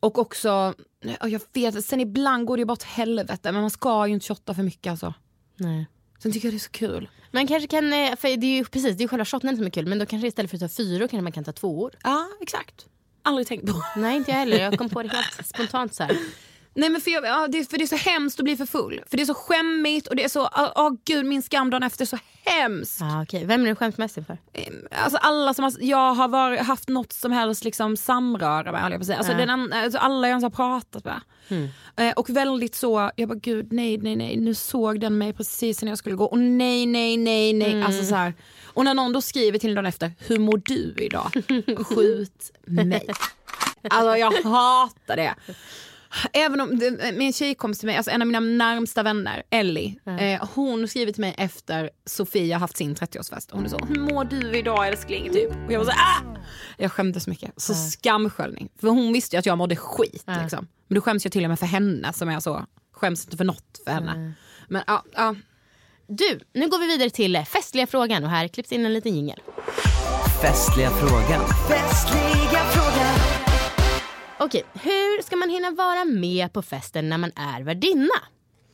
Och också, ja, jag vet, sen ibland går det ju bara åt helvete men man ska ju inte shotta för mycket alltså. Nej. Sen tycker jag det är så kul. Man kanske kan, eh, för det är ju precis, det är själva shotten som är kul men då kanske istället för att ta fyra kanske man kan ta två år. Ja exakt. Aldrig tänkt på. Nej inte jag heller, jag kom på det *laughs* helt spontant så här. Nej men för, jag, ja, det, för det är så hemskt att bli för full. För det är så skämmigt och det är så, åh oh, gud min skam dagen efter är så hemskt. Ja, okej. Vem är du skämt mest inför? Alltså alla som har, jag har varit, haft något som helst liksom samröre med, jag på alltså, den, an- alltså alla jag ens har pratat med. Eh, och väldigt så, jag bara gud nej nej nej nu såg den mig precis när jag skulle gå och nej nej nej nej. Alltså, så här. Och när någon då skriver till dagen efter, hur mår du idag? Skjut mig. Alltså jag hatar det. Även om min tjejkompis till mig, alltså en av mina närmsta vänner, Ellie, eh, hon skriver till mig efter Sofia haft sin 30-årsfest. Hon är så, hur mår du idag älskling? Typ. Och jag var så ah! Jag skämdes så mycket. Så skamsköljning. För hon visste ju att jag mådde skit. Liksom. Men då skäms jag till och med för henne som är så, skäms inte för något för henne. Men ja, ja. Du, nu går vi vidare till eh, festliga frågan och här klipps in en liten jingel. Festliga frågan. Okej, hur ska man hinna vara med på festen när man är värdinna?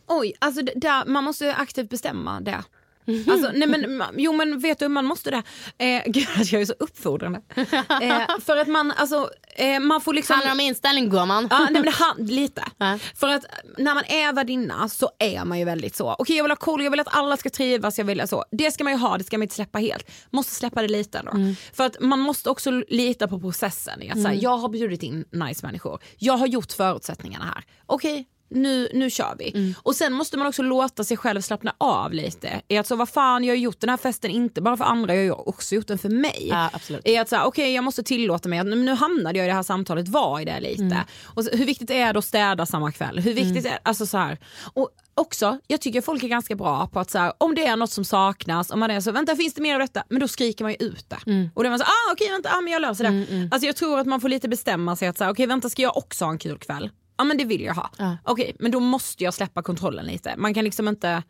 Oj, alltså det, där, man måste ju aktivt bestämma det. *laughs* Alltså, nej men, jo men vet du, man måste det. Eh, *laughs* gud att jag är så uppfordrande. *laughs* Eh, för att man, alltså, eh, man får liksom... Handlar om inställning gumman. Ja, nej, men det han, lite. Ja. För att när man är värdinna så är man ju väldigt så. Okej jag vill ha cool, jag vill att alla ska trivas, jag vill så. Det ska man ju ha, det ska man inte släppa helt. Måste släppa det lite ändå. Mm. För att man måste också lita på processen. Att, så här, jag har bjudit in nice människor, jag har gjort förutsättningarna här. Okej, nu, nu kör vi. Mm. Och sen måste man också låta sig själv slappna av lite. I att så vad fan, jag har gjort den här festen inte bara för andra, jag har också gjort den för mig. Ja, absolut. Att så här, okej jag måste tillåta mig att nu, nu hamnade jag i det här samtalet, var i det lite. Mm. Och så, hur viktigt är det att städa samma kväll? Hur viktigt är alltså så här. Och också, jag tycker folk är ganska bra på att så här, om det är något som saknas, om man är så, vänta finns det mer av detta? Men då skriker man ju ut det. Mm. Och då är man så ah okej vänta, ah, men jag löser det. Alltså jag tror att man får lite bestämma sig att så här, okej vänta ska jag också ha en kul kväll? Ja men det vill jag ha. Ja. Okej men då måste jag släppa kontrollen lite. Man kan liksom inte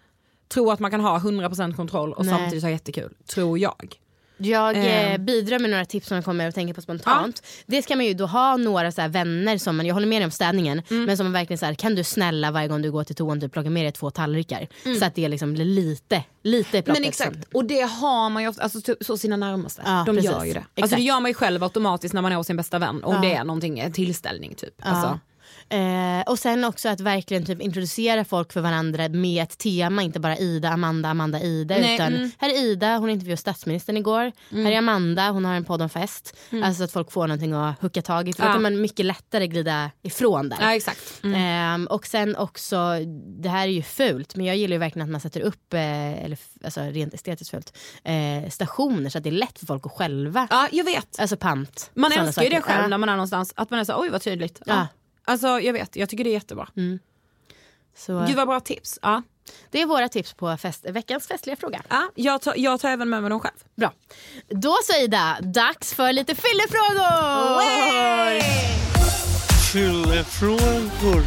tro att man kan ha 100% kontroll och Nej. samtidigt ha jättekul, tror jag. Jag eh, Eh. bidrar med några tips som jag kommer att tänka på spontant. Det ska man ju då ha några så vänner som man, jag håller med dig om städningen, Mm. men som man verkligen så här, kan du snälla varje gång du går till toan typ plocka med dig två tallrikar. Så att det liksom blir lite, lite plockat. Mm. Men exakt, och det har man ju ofta, alltså typ så sina närmaste. Ja, de precis. gör ju det. Alltså det gör man ju själv automatiskt när man är hos sin bästa vän. Om Ja. det är någonting, en tillställning typ. Ja. Alltså, Eh, och sen också att verkligen typ introducera folk för varandra med ett tema, inte bara Ida, Amanda, Amanda, Ida. Nej, utan mm. här är Ida, hon intervjuade statsministern igår. Här är Amanda, hon har en podd om fest. Alltså att folk får någonting att hucka tag i. För då Ja. kan man mycket lättare glida ifrån där. ja exakt. Mm. Ehm, och sen också, det här är ju fult men jag gillar ju verkligen att man sätter upp, eh, eller alltså rent estetiskt fult, eh, stationer så att det är lätt för folk att själva, Ja jag vet. alltså pant. Man älskar ju det själv när man är någonstans. Att man är så oj vad tydligt. Ja. Alltså jag vet, jag tycker det är jättebra. Så, Gud vad bra tips. Ja. det är våra tips på fest, veckans festliga fråga. Ja, jag, tar, jag tar även med mig dem själv. Bra. Då så Ida, dags för lite fyllefrågor! Fyllefrågor.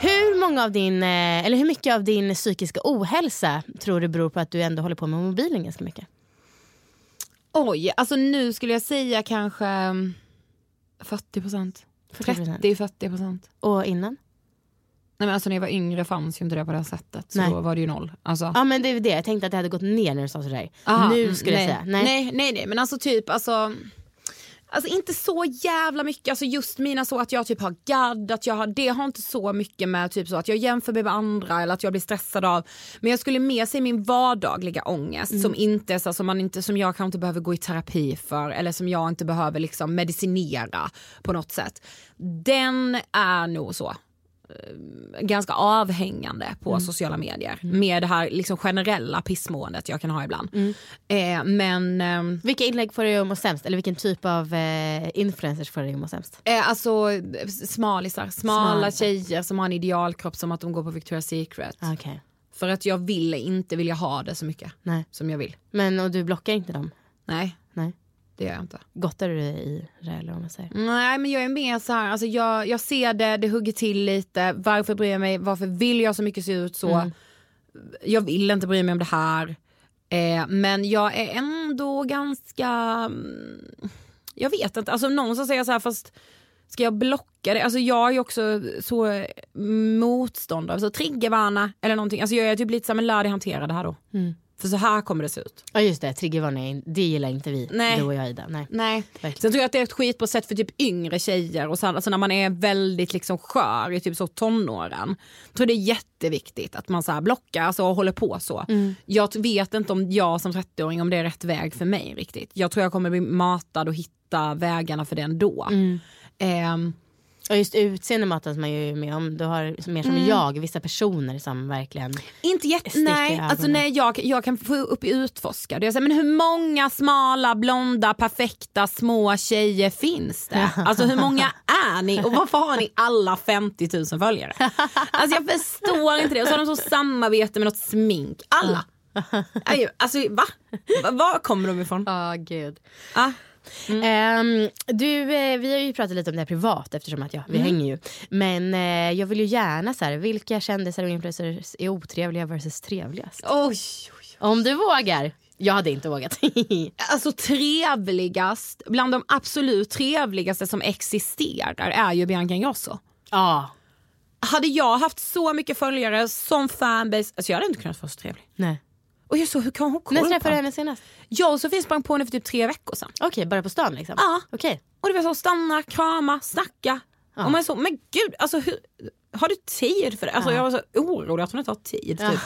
Hur många av din, eh, eller hur mycket av din psykiska ohälsa tror du beror på att du ändå håller på med mobilen ganska mycket? Oj, alltså nu skulle jag säga kanske mm, 40 procent. 40%. 30-40 procent. Och innan? Nej men alltså när jag var yngre fanns ju inte det på det här sättet. Så Nej. då var det ju noll. Alltså. Ja men det är det, jag tänkte att det hade gått ner när du sa sådär. Aha, nu skulle nej. jag säga. Nej. nej nej men alltså typ alltså Alltså inte så jävla mycket, alltså just mina så att jag typ har gadd, att jag har, det har inte så mycket med typ så att jag jämför mig med andra eller att jag blir stressad av. Men jag skulle mer se min vardagliga ångest Mm. som inte så som, man inte, som jag kanske inte behöver gå i terapi för eller som jag inte behöver liksom medicinera på något sätt. Den är nog så ganska avhängande på Mm. sociala medier med det här liksom generella pissmåendet jag kan ha ibland. Mm. Eh, men ehm, Vilka inlägg får dig att må sämst? Eller vilken typ av eh, influencers får dig att må sämst? eh, alltså eh, smalisar, smala Smalisar. tjejer som har en idealkropp som att de går på Victoria's Secret. Okej. För att jag vill inte vilja ha det så mycket Nej. som jag vill. Men och du blockar inte dem? Nej. Det gör jag inte. Gottar du dig i det eller vad man säger? Nej men jag är mer så här, alltså jag, jag ser det, det hugger till lite. Varför bryr jag mig? Varför vill jag så mycket se ut så? Mm. Jag vill inte bry mig om det här. Eh, men jag är ändå ganska, mm, jag vet inte, alltså någonstans säger jag så här fast ska jag blocka det? Alltså jag är ju också så motståndare, så triggervarna eller någonting. Alltså jag är typ lite så här, men lär dig hantera det här då. Mm. För så här kommer det se ut. Ja just det, triggervarning, det gillar inte vi. Nej. Du och jag Ida. Nej. Nej. Verkligen. Sen tror jag att det är ett skitbra sätt för typ yngre tjejer och så, alltså när man är väldigt liksom skör i typ så tonåren. Jag tror det är jätteviktigt att man så här blockar alltså, och håller på så. Jag vet inte om jag som 30-åring om det är rätt väg för mig riktigt. Jag tror jag kommer bli matad och hitta vägarna för det ändå. Ehm, Och just utseende matas man ju med om. Du har mer som Mm. jag, vissa personer som verkligen... Inte jätte, nej, ögonen. alltså nej jag, jag kan få upp i utforskare. Jag säger, men hur många smala, blonda, perfekta små tjejer finns det? *laughs* Alltså hur många är ni och varför har ni alla 50 000 följare? Alltså jag förstår inte det. Och så har de så samarbete med något smink. Alla. *laughs* Alltså va? Va- Var kommer de ifrån? Ja gud. Ah. Ehm, du, eh, vi har ju pratat lite om det här privat eftersom att ja, vi hänger ju. Men eh, jag vill ju gärna så här, vilka kändisar och influencers är otrevliga versus trevligast? Oj, Om du vågar. Jag hade inte vågat. *laughs* Alltså trevligast, bland de absolut trevligaste som existerar är ju Bianca Ingrosso. Ja. Hade jag haft så mycket följare som fanbase, alltså jag hade inte kunnat vara så trevlig. Nej. Och jag så, hur kan hon koll När träffade du henne? senast? Jag och Sofie sprang på henne för typ tre veckor sedan. Okej, bara på stan liksom? Ja. Okej. Och det var så stanna, krama, snacka. Och man så, men gud, alltså hur, har du tid för det? Alltså jag var så orolig att hon inte har tid. Typ.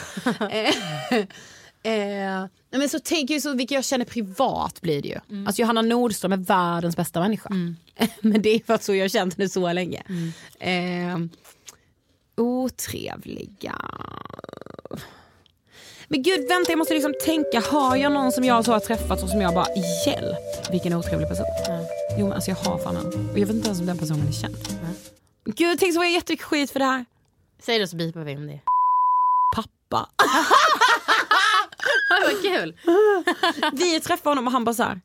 *laughs* Eh, eh, nej, men så tänker jag så, vilka jag känner privat blir det ju. Alltså Johanna Nordström är världens bästa människa. *laughs* men det är för att så jag har känt henne så länge. Eh, otrevliga. Men gud vänta jag måste liksom tänka, har jag någon som jag så har träffat och som jag bara hjälp vilken otrevlig person. Jo men alltså jag har fan en. Och jag vet inte ens om den personen är känd. Gud tänk så var jag jättemycket skit för det här. Säg det så bipar vi om det. Pappa. *laughs* Vad kul. *laughs* Vi träffade honom och han bara så här.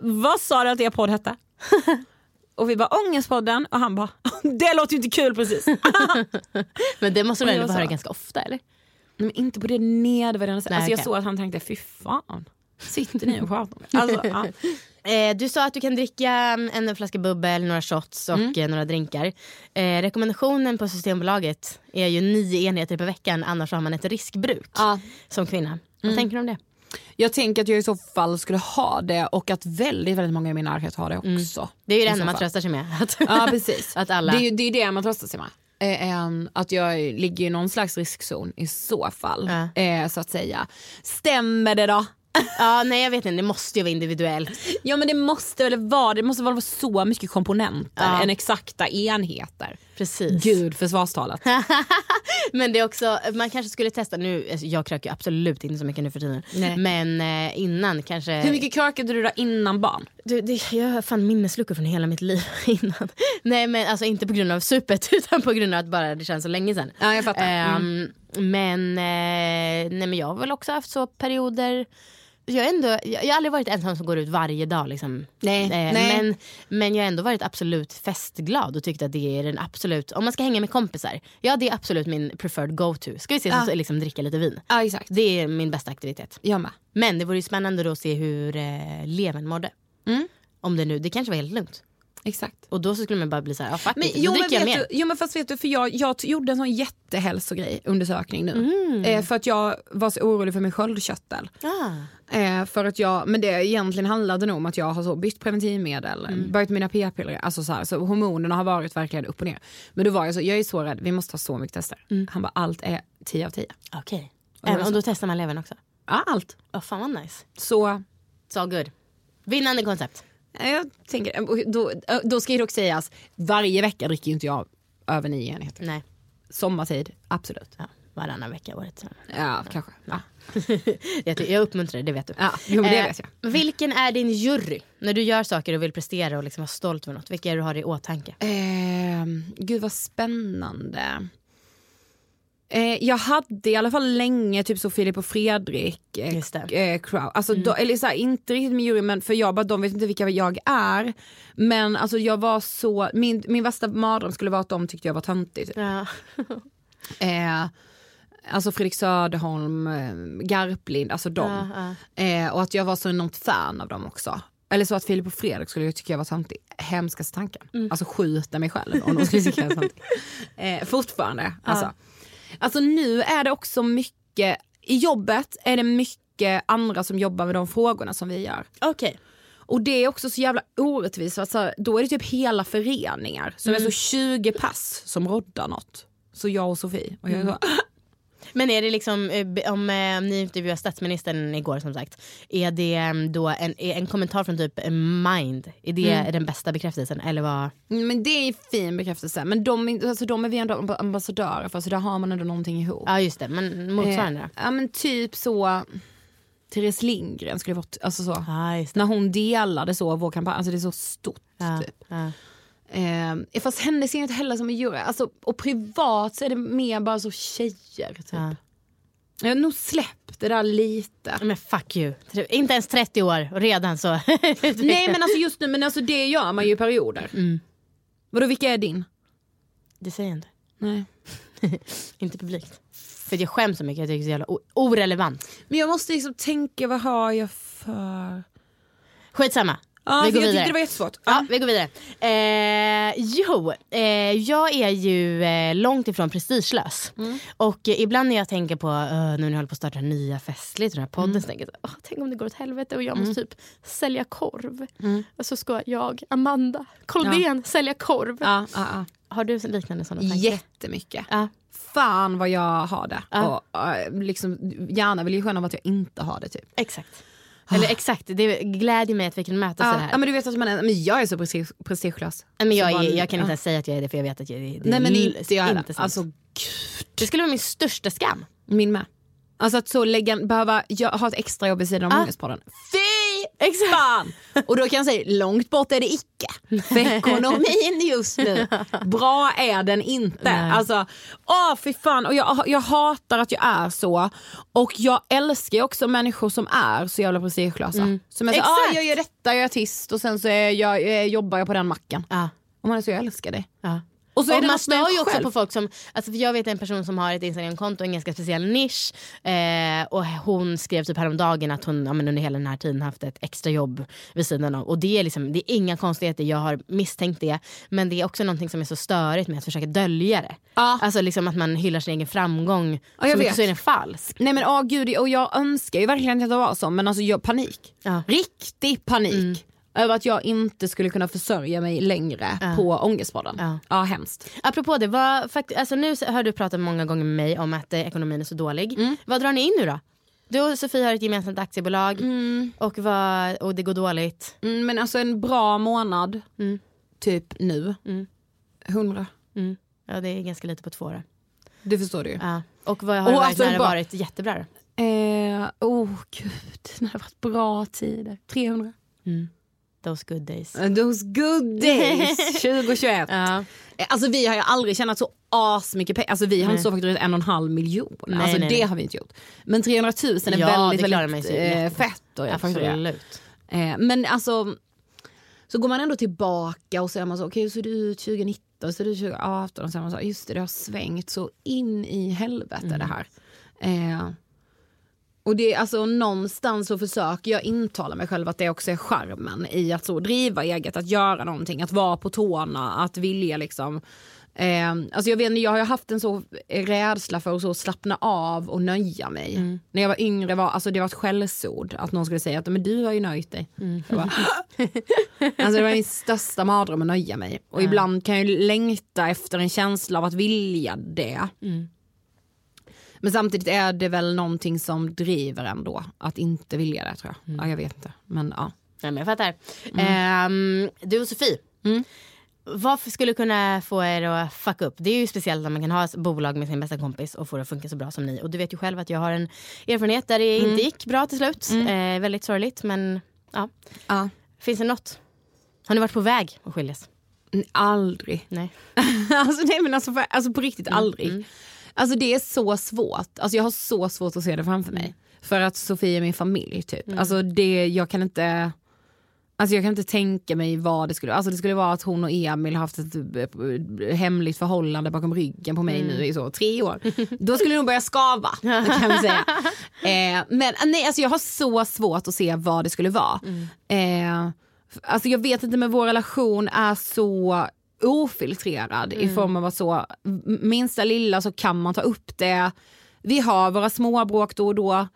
Vad sa du att er podd hette? *laughs* Och vi bara ångestpodden och han bara det låter ju inte kul precis. Men det måste jag ändå få höra ganska ofta eller? Men inte på det nedvärderande sättet. Alltså jag okej. såg att han tänkte, fy fan. Sitter ni och pratar om? Alltså, ja. *laughs* Eh, du sa att du kan dricka en flaska bubbel, några shots och Mm. eh, några drinkar. Eh, rekommendationen på Systembolaget är ju nio enheter per veckan annars har man ett riskbruk Ja. som kvinna. Vad Mm. tänker du om det? Jag tänker att jag i så fall skulle ha det och att väldigt, väldigt många i min närhet har det också. Det är ju det enda man tröstar sig med. Att, Ja precis. *laughs* att alla... Det är det, är det man tröstar sig med. Eh, än att jag ligger i någon slags riskzon i så fall. Eh, så att säga. Stämmer det då? *laughs* ja, nej jag vet inte, det måste ju vara individuellt. Ja men det måste väl vara, det måste väl vara så mycket komponenter än exakta enheter. Precis. Gud försvarstalet. *laughs* Men det är också, man kanske skulle testa nu, alltså, jag kröker ju absolut inte så mycket nu för tiden. Nej. Men eh, innan kanske. Hur mycket krökade du då innan barn? Du, det, jag har fan minnesluckor från hela mitt liv *laughs* innan. Nej men alltså inte på grund av supet *laughs* utan på grund av att bara det känns så länge sedan. Ja jag fattar. Mm. Ehm, Men, eh, nej, men jag har väl också haft så perioder jag, ändå, jag, jag har aldrig varit en sån som går ut varje dag. Liksom. Nej, Eh, nej. Men, men jag har ändå varit absolut festglad och tyckt att det är den absolut, om man ska hänga med kompisar, ja det är absolut min preferred go-to. Ska vi ses Ja. och liksom dricka lite vin? Ja exakt. Det är min bästa aktivitet. Jag med. Men det vore ju spännande då att se hur eh, Leven mådde. Mm. Om det nu, det kanske var helt lugnt. Exakt. Och då så skulle man bara bli såhär, ja fuck Men, jo, då men dricker jag mer. du, jo men fast vet du, för jag, jag gjorde en sån jättehälsogrej undersökning nu. Mm. Eh, för att jag var så orolig för min sköldkörtel. Ah. Eh, för att jag, men det egentligen handlade nog om att jag har så bytt preventivmedel, Mm. börjat med mina p-piller, alltså så, här, så hormonerna har varit verkligen upp och ner. Men då var jag så, jag är så rädd, vi måste ha så mycket tester. Mm. Han bara, allt är 10 av 10. Okej. Och Okay. så. Och då testar man levern också? Ja, allt. Oh, fan vad nice. Så So good. Vinnande koncept. Eh, jag tänker, och då, eh, då ska ju dock sägas, varje vecka dricker ju inte jag över nio enheter. Nej. Sommartid, absolut. Ja, varannan vecka året. Ja, kanske. Ja. *laughs* jag, uppmuntrar det, det vet du. Ja, jo, det Eh, vet jag. Vilken är din jury? När du gör saker och vill prestera och liksom vara stolt över något. Vilka är det du har i åtanke? Eh, gud vad spännande. Eh, jag hade i alla fall länge typ så Filip och Fredrik eh. Mm. eh, crowd. Alltså, då, eller så här, inte riktigt med jury men för jag bara, de vet inte vilka jag är. Men alltså jag var så, min, min värsta mardröm skulle vara att de tyckte jag var töntig. Typ. Ja. *laughs* Eh, alltså Fredrik Söderholm, eh, Garplind, alltså de. Ja, ja. Eh, och att jag var så enormt fan av dem också. Eller så att Filip och Fredrik skulle tycka jag var töntig. Hemskaste tanken. Mm. Alltså skjuta mig själv om de skulle tycka jag var töntig. *laughs* Eh, fortfarande. Alltså. Alltså nu är det också mycket, i jobbet är det mycket andra som jobbar med de frågorna som vi gör. Okej. Och det är också så jävla orättvist. för att så här, då är det typ hela föreningar som är Mm. så 20 pass som roddar något. Så jag och Sofie. Och jag är så, Men är det liksom, eh, om eh, ni intervjuade statsministern igår som sagt, är det eh, då en, en kommentar från typ eh, Mind, är det Mm. den bästa bekräftelsen eller vad? Men det är fin bekräftelse. Men de, alltså, de är vi ändå amb- ambassadörer för så där har man ändå någonting ihop. Ja just det, men motsvarande Eh, ja men typ så, Therese Lindgren skulle vara, alltså så. Det. När hon delade så vår kampanj, alltså det är så stort Ja, typ. ja. Eh, fast henne ser jag inte heller som en jury. Alltså, och privat så är det mer bara så tjejer typ. Ja. Jag har nog släppt det där lite. Men fuck you, inte ens 30 år och redan så. *laughs* Nej men alltså just nu, men alltså det gör man ju i perioder. Mm. Vadå vilka är din? Det säger jag inte. Nej. *laughs* Inte publikt. För jag skäms så mycket, jag tycker det är så jävla orelevant. Men jag måste liksom tänka vad har jag för... Skitsamma. Ja, vi går jag vidare. det var jättesvårt. Ja, vi går vidare. Eh, jo, eh, jag är ju eh, långt ifrån prestigelös. Mm. Och eh, ibland när jag tänker på, uh, nu när jag håller på att starta nya festligt och den här podden, Mm. så tänker jag, "Åh, tänk om det går åt helvete och jag måste typ sälja korv. Och så ska jag, Amanda Koldén, sälja korv. Ja, ja, ja. Har du liknande sådana tankar? Jättemycket. Ja. Fan vad jag har det. Ja. Och, eh, liksom, gärna vill jag sken av att jag inte har det typ. Exakt. Eller exakt, det glädjer mig att vi kan mötas i det Ja, här. ja, men du vet att man är, men jag är så prestige- prestigelös. men jag, Så är, jag kan ja. inte ens säga att jag är det för jag vet att jag är det. Nej men är inte jag heller. sant. Alltså gud. det skulle vara min största skam. Min med. Alltså att så lägga, behöva jag, ha ett extra jobb vid sidan av Ah. Ångestpodden. Fy fan! Och då kan jag säga, långt bort är det icke. För ekonomin just nu, bra är den inte. Nej. Alltså, åh fy fan. Och jag, jag hatar att jag är så. Och jag älskar också människor som är så jävla prestigelösa. Som är så, ah, Exakt. jag gör detta, jag är artist och sen så är jag, jag, jobbar jag på den macken. Ja. Och man är så, jag älskar dig. Ja. Och så är det man stör ju också på folk som, alltså för jag vet en person som har ett Instagramkonto, en ganska speciell nisch. Eh, och hon skrev typ häromdagen att hon ja, men under hela den här tiden haft ett extra jobb vid sidan av. Och det är, liksom, det är inga konstigheter, jag har misstänkt det. Men det är också någonting som är så störigt med att försöka dölja det. Ja. Alltså liksom att man hyllar sin egen framgång jag så mycket så är den falsk. Nej men åh gud, och jag önskar ju verkligen att det var så men alltså jag panik. Ja. Riktig panik. Över att jag inte skulle kunna försörja mig längre på ångestpodden. Ja. Ja. hemskt. Apropå det, vad, fakt- alltså nu har du pratat många gånger med mig om att eh, ekonomin är så dålig. Mm. Vad drar ni in nu då? Du och Sofie har ett gemensamt aktiebolag och, vad, och det går dåligt. Mm, men alltså en bra månad, Mm. typ nu, Mm. 100. Ja det är ganska lite på två år. Det förstår du ju. Ja. Och vad har Och det varit alltså när det bara- varit jättebra då? Eh, oh gud, det har varit bra tider. 300. Those good days. Those good days 2021. Ja. Eh, Alltså vi har ju aldrig tjänat så asmycket pengar. Alltså vi har Nej. inte så fakturerat en och en halv miljon. Nej, alltså nej, det har vi inte gjort. Men 300 000 är Ja, väldigt, väldigt jätte- fett att fakturera. Absolut. Eh, men alltså, så går man ändå tillbaka och så är man så, okej hur ser det ut 2019, så ser det ut 2018 och så är man så, just det det har svängt så in i helvete Mm. det här. Eh, och det är alltså någonstans så försöker jag intala mig själv att det också är charmen i att så driva eget, att göra någonting, att vara på tårna, att vilja liksom Eh, alltså jag, vet, jag har haft en så rädsla för att så slappna av och nöja mig. Mm. När jag var yngre var alltså det var ett skällsord att någon skulle säga att men du har ju nöjt dig. Mm. Bara, *laughs* alltså det var min största mardröm att nöja mig. Och ibland kan jag längta efter en känsla av att vilja det. Mm. Men samtidigt är det väl någonting som driver ändå att inte vilja det tror Mm. jag. Ja, jag vet inte. Men ja. Ja, men jag fattar. Ehm, du och Sofie. Vad skulle kunna få er att fucka upp? Det är ju speciellt när man kan ha ett bolag med sin bästa kompis och få det att funka så bra som ni. Och du vet ju själv att jag har en erfarenhet där det inte gick bra till slut. Eh, väldigt sorgligt men ja. ja. Finns det något? Har ni varit på väg att skiljas? Mm, Aldrig. Nej. *laughs* alltså, nej, men alltså, alltså på riktigt aldrig. Alltså det är så svårt. Alltså jag har så svårt att se det framför mig. För att Sofie är min familj typ. Alltså det, jag kan inte Alltså jag kan inte tänka mig vad det skulle Alltså det skulle vara att hon och Emil har haft ett eh, hemligt förhållande bakom ryggen på mig nu i så tre år. Då skulle det nog börja skava kan vi säga. *laughs* Eh, men nej alltså jag har så svårt att se vad det skulle vara. Eh, alltså jag vet inte men vår relation är så ofiltrerad i form av att så minsta lilla så kan man ta upp det. Vi har våra småbråk då och då.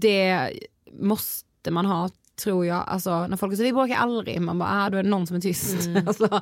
Det måste man ha tror jag. Alltså när folk säger vi bråkar aldrig, man bara ah, då är det någon som är tyst. *laughs* alltså,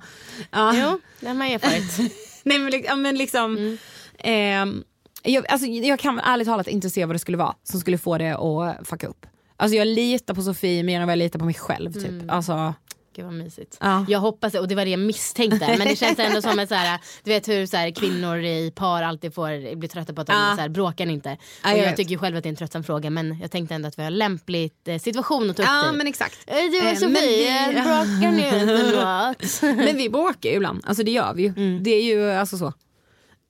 ja. Jo, det har man erfarit. *laughs* Nej men, li- ja, men liksom ehm, jag, alltså, jag kan ärligt talat inte se vad det skulle vara som skulle få det att fucka upp. Alltså jag litar på Sofie mer än vad jag litar på mig själv typ. Alltså, Gud vad mysigt. Ja. Jag hoppas och det var det jag misstänkte. Men det känns ändå som att så här, du vet hur så här, kvinnor i par alltid får bli trötta på att de Ja. så här, bråkar inte. Ja, och jag jag vet. tycker ju själv att det är en tröttsam fråga men jag tänkte ändå att vi har lämpligt eh, situation att ta upp ja i. men exakt. Eh, Du Eh, Sofie, vi- bråkar ni inte? *laughs* Men vi bråkar ju ibland, alltså det gör vi ju. Det är ju alltså så.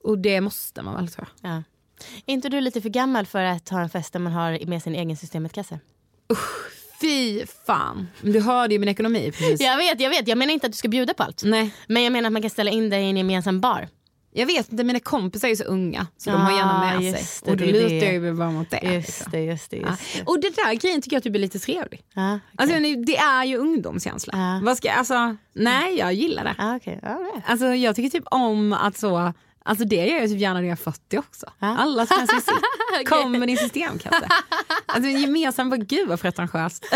Och det måste man väl tror jag. ja. Är inte du lite för gammal för att ha en fest där man har med sin egen systemetkasse? Fy fan. Du hörde ju min ekonomi precis. Jag vet, jag vet. Jag menar inte att du ska bjuda på allt. Nej. Men jag menar att man kan ställa in dig i en gemensam bar. Jag vet inte, mina kompisar är så unga så de har gärna Ah, med sig. det, och då lutar jag ju bara mot det. liksom. Just det, just det. Ja. Just det. Och det där grejen tycker jag typ är lite trevlig. Ja, Alltså, det är ju ungdomskänsla. Ja. Vad ska, alltså, nej jag gillar det. Ah, okay. all right. Alltså, jag tycker typ om att så, alltså det gör jag typ gärna när jag är 40 också. Ja. Alla som helst vill sitt. *laughs* Kom med din systemkasse. Alltså en gemensam, vad gud vad pretentiöst. *laughs*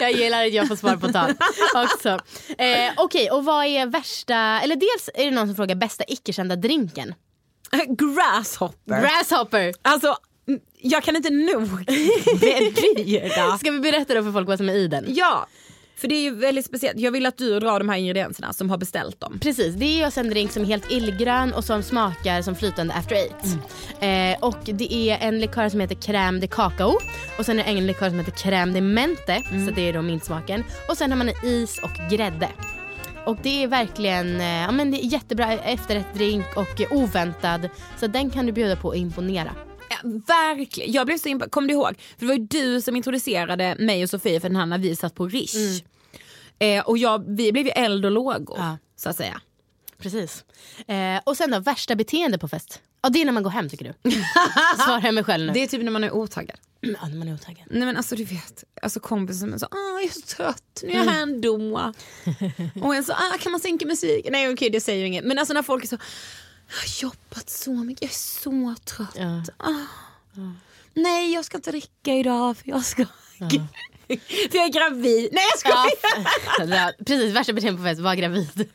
Jag gillar att jag får svar på tal också. Eh, Okej, och vad är värsta, eller dels är det någon som frågar bästa icke-kända drinken. Grasshopper. Grasshopper! alltså jag kan inte nog *laughs* bedyra. Ska vi berätta då för folk vad som är i den? Ja, för det är ju väldigt speciellt. Jag vill att du drar de här ingredienserna som har beställt dem. Precis, det är ju alltså en drink som är helt illgrön och som smakar som flytande after eight. Eh, och det är en likör som heter crème de cacao och sen är det en likör som heter crème de mente, så det är då mintsmaken. Och sen har man is och grädde. Och det är verkligen eh, ja, men det är jättebra efterrättdrink och oväntad. Så den kan du bjuda på och imponera. Ja, verkligen. Jag blev så imp- Kommer du ihåg? För det var ju du som introducerade mig och Sofie för den här när vi satt på Rish. Eh, och jag, vi blev ju eld och lågor Ja. så att säga. precis. Eh, och sen då, värsta beteende på fest? Ja, det är när man går hem tycker du. *laughs* Svara mig själv nu. Det är typ när man är otaggad. Ja, när man är otaggad. Nej men alltså du vet, alltså kompisen är så, ah, jag är så trött, nu är jag här ändå. *laughs* och jag så, ah, kan man sänka musiken? Nej okej det säger ju inget. Men alltså när folk är så, jag har jobbat så mycket, jag är så trött. Ja. Ah. Nej jag ska inte dricka idag för jag ska... *laughs* för jag är gravid. Nej jag skojar! Ja, *laughs* precis, värsta beteende på fest, var gravid. *laughs*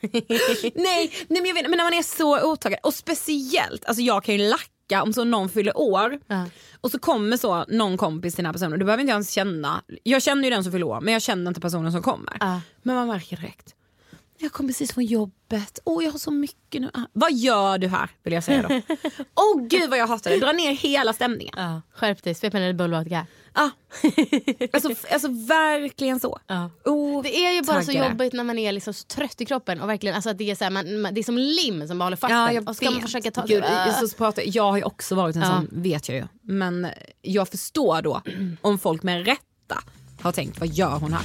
nej, nej men jag vet men när man är så otaggad och speciellt, alltså jag kan ju lacka om så någon fyller år Ja. och så kommer så någon kompis till den här personen, du behöver inte ens känna, jag känner ju den som fyller år men jag känner inte personen som kommer. Ja. Men man märker direkt. Jag kom precis från jobbet, åh jag har så mycket nu. Ah, Vad gör du här? Vill jag säga då. *laughs* Åh gud vad jag hatar det, dra ner hela stämningen. Ja. Skärp dig, svep en Red Bull vodka. Ah. Alltså, alltså verkligen så. Ja. Oh, Det är ju bara så taggade. jobbigt när man är liksom så trött i kroppen och verkligen alltså att det är så här, man, man, det är som lim som bara håller fast Ja, jag och ska man försöka ta Gud, Äh. jag, så pratar, jag har ju också varit en Ja. sån, vet jag ju. Men jag förstår då om folk med rätta har tänkt, vad gör hon här?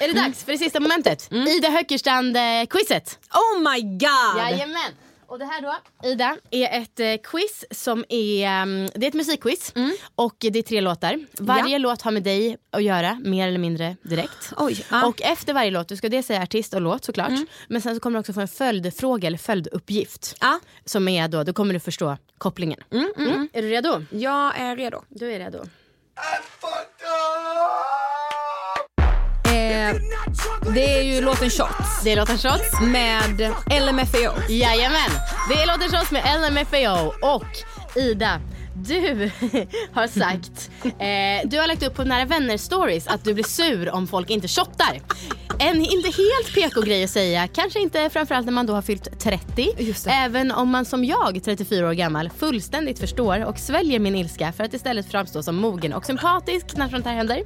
Är det dags för det sista momentet. Ida Höckerstrand-quizet. Oh my god! Jajamän. Och det här då, Ida, är ett eh, quiz som är, um, det är ett musikquiz och det är tre låtar. Varje Ja. låt har med dig att göra, mer eller mindre direkt. Oj, ja. Och efter varje låt, du ska dels säga artist och låt såklart. Men sen så kommer du också få en följdfråga eller följduppgift. Ja. Som är då, då kommer du förstå kopplingen. Mm. Är du redo? Jag är redo. Du är redo. Det är ju låten Shots Det är låten Shots. med LMFAO. Jajamän, det är låten Shots med LMFAO och Ida. Du *laughs* har sagt, eh, du har lagt upp på Nära Vänner stories att du blir sur om folk inte shottar. En inte helt PK-grej att säga, kanske inte framförallt när man då har fyllt 30. Just det. Även om man som jag, 34 år gammal, fullständigt förstår och sväljer min ilska för att istället framstå som mogen och sympatisk när sånt här händer.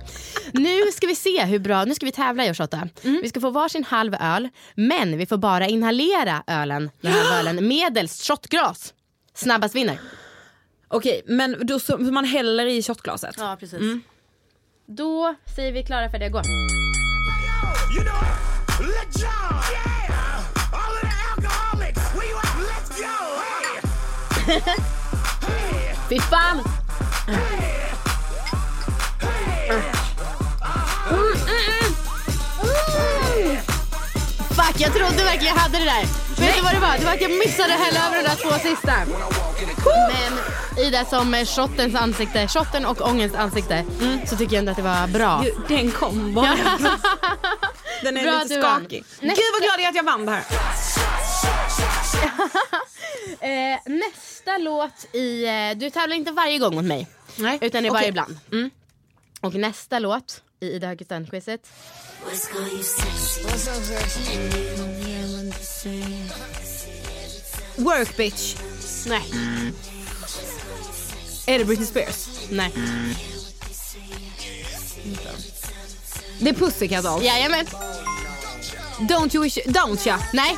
Nu ska vi se hur bra, nu ska vi tävla i att shotta. Vi ska få varsin halv öl, men vi får bara inhalera ölen, den här ölen, medelst shotglas. Snabbast vinner. Okej, men då så, man häller i shotglaset? Ja, precis. Då säger vi klara, färdiga, gå. You know what? Let's go! Yeah! All of the alcoholics, where you at? Let's go! Hey! Fy fan! Fuck, jag trodde verkligen jag hade det där. Vet du vad det var? Det var att jag missade hälla över de där två sista. Men Ida som är shottens ansikte, shotten och ångest ansikte, så tycker jag ändå att det var bra. Den kom bara. *laughs* Den är Bra lite skakig. Nästa- Gud vad glad jag är att jag vann det här. *laughs* Eh, nästa låt i... Eh, du tävlar inte varje gång mot mig. Nej. Utan det är bara Okej. ibland. Mm. Och nästa låt i Ida Högerstrand-quizet. Work bitch. Nej. Är det Britney Spears? Nej. Det är Pussycat Dolls. Jajamän. Don't you wish... Don't ya? Nej.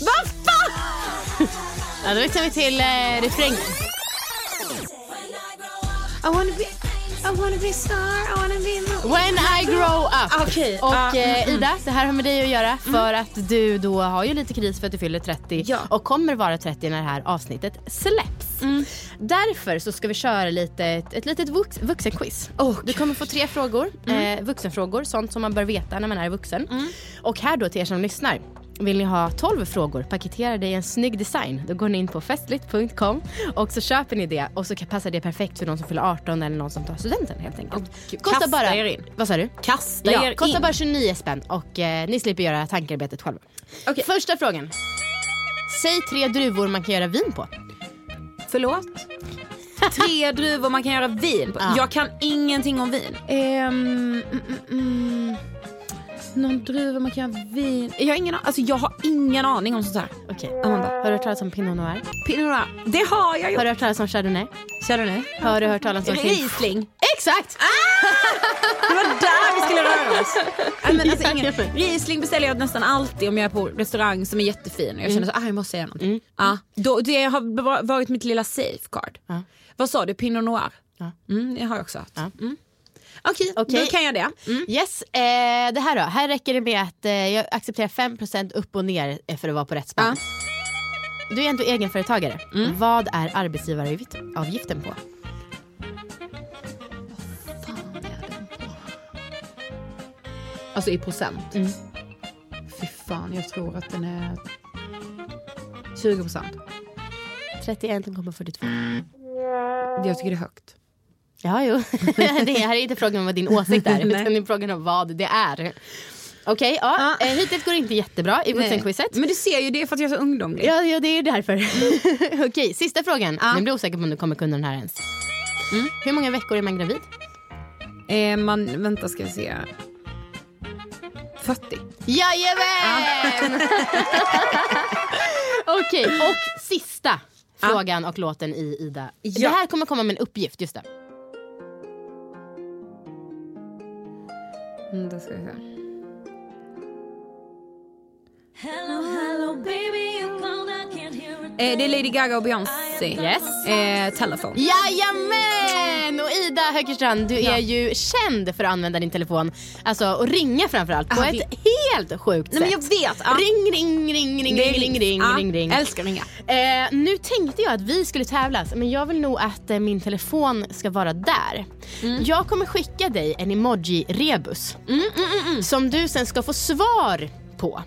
Vad fan? *laughs* Ja, då växlar vi till eh, refrängen. I wanna be... I wanna be star, I wanna be... When I grow up. Okej, Och ja, mm, eh, Ida, det här har med dig att göra för att du då har ju lite kris för att du fyller 30 Ja. och kommer vara 30 när det här avsnittet släpps. Mm. Därför så ska vi köra lite, ett, ett litet vux, vuxenquiz. Åh, du kommer få tre frågor, eh, vuxenfrågor, sånt som man bör veta när man är vuxen. Och här då till er som lyssnar. Vill ni ha 12 frågor paketerade i en snygg design då går ni in på festligt.com och så köper ni det och så passar det perfekt för någon som fyller 18 eller någon som tar studenten helt enkelt. kasta er in. Vad sa du? Kasta Ja, er kostar in. bara 29 spänn och eh, ni slipper göra tankearbetet själva. Okej. Första frågan. Säg tre druvor man kan göra vin på. Förlåt? Tre *laughs* druvor man kan göra vin på. Ja. Jag kan ingenting om vin. Ehm, mm, mm, mm. Någon druva man kan göra vin. Jag har ingen, alltså jag har ingen aning om sånt här. Okej. Amanda. Har du hört talas om Pinot Noir? Pinot Noir. Det har jag Har gjort. du hört talas om Chardonnay? Chardonnay. Har du hört talas om Riesling. Exakt! Det var där vi skulle röra oss. Men alltså, ingen. Riesling beställer jag nästan alltid om jag är på restaurang som är jättefin och jag känner så ah, jag måste säga någonting. Ja, då, det har varit mitt lilla safeguard. Ja. Vad sa du, Pinot Noir? Ja. Mm, det har jag också haft. Ja. Mm. Okej, Okej. då kan jag det. Yes, eh, det här då. Här räcker det med att eh, jag accepterar 5% upp och ner eh, för att vara på rätt spann. Du är ändå egenföretagare. Vad är arbetsgivaravgiften på? Alltså i procent. Fy fan, jag tror att den är 20 procent. 31,42. Jag tycker det är högt. Ja, jo. *laughs* det här är inte frågan om vad din åsikt är, utan det är frågan om vad det är. Okej, ja. Ja. Eh, hittills går det inte jättebra i vuxenquizet. Men du ser ju, det är för att jag är så ungdomlig. Ja, ja, det är därför. *laughs* Okej, sista frågan. Jag blir osäker på om du kommer kunna den här ens. Mm. Hur många veckor är man gravid? Eh, man, vänta ska vi se. 40. Jajamän! *laughs* Okej, och sista frågan och låten i Ida. Ja. Det här kommer komma med en uppgift, just det. Mm, då ska vi se. Eh, det är Lady Gaga och Beyoncé. Yes. Eh, telefon. Jajamän! Och Ida Höckerstrand, du är ju känd för att använda din telefon, alltså och ringa framförallt, på Ah, ett vi- helt sjukt Nej, men sätt. jag vet. Ja. Ring, ring, ring, ring, Det ring, ring, ring, Ja, ring, ring. Älskar ringa. Eh, nu tänkte jag att vi skulle tävlas men jag vill nog att eh, min telefon ska vara där. Mm. Jag kommer skicka dig en emoji-rebus Mm, som du sen ska få svar på.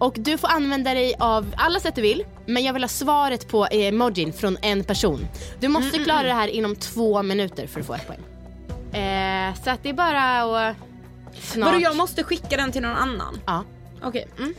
Och du får använda dig av alla sätt du vill men jag vill ha svaret på emojin från en person. Du måste Mm, klara det här inom två minuter för att få ett poäng. Eh, så att det är bara att snart... Vadå jag måste skicka den till någon annan? Ja. Okej. Mm.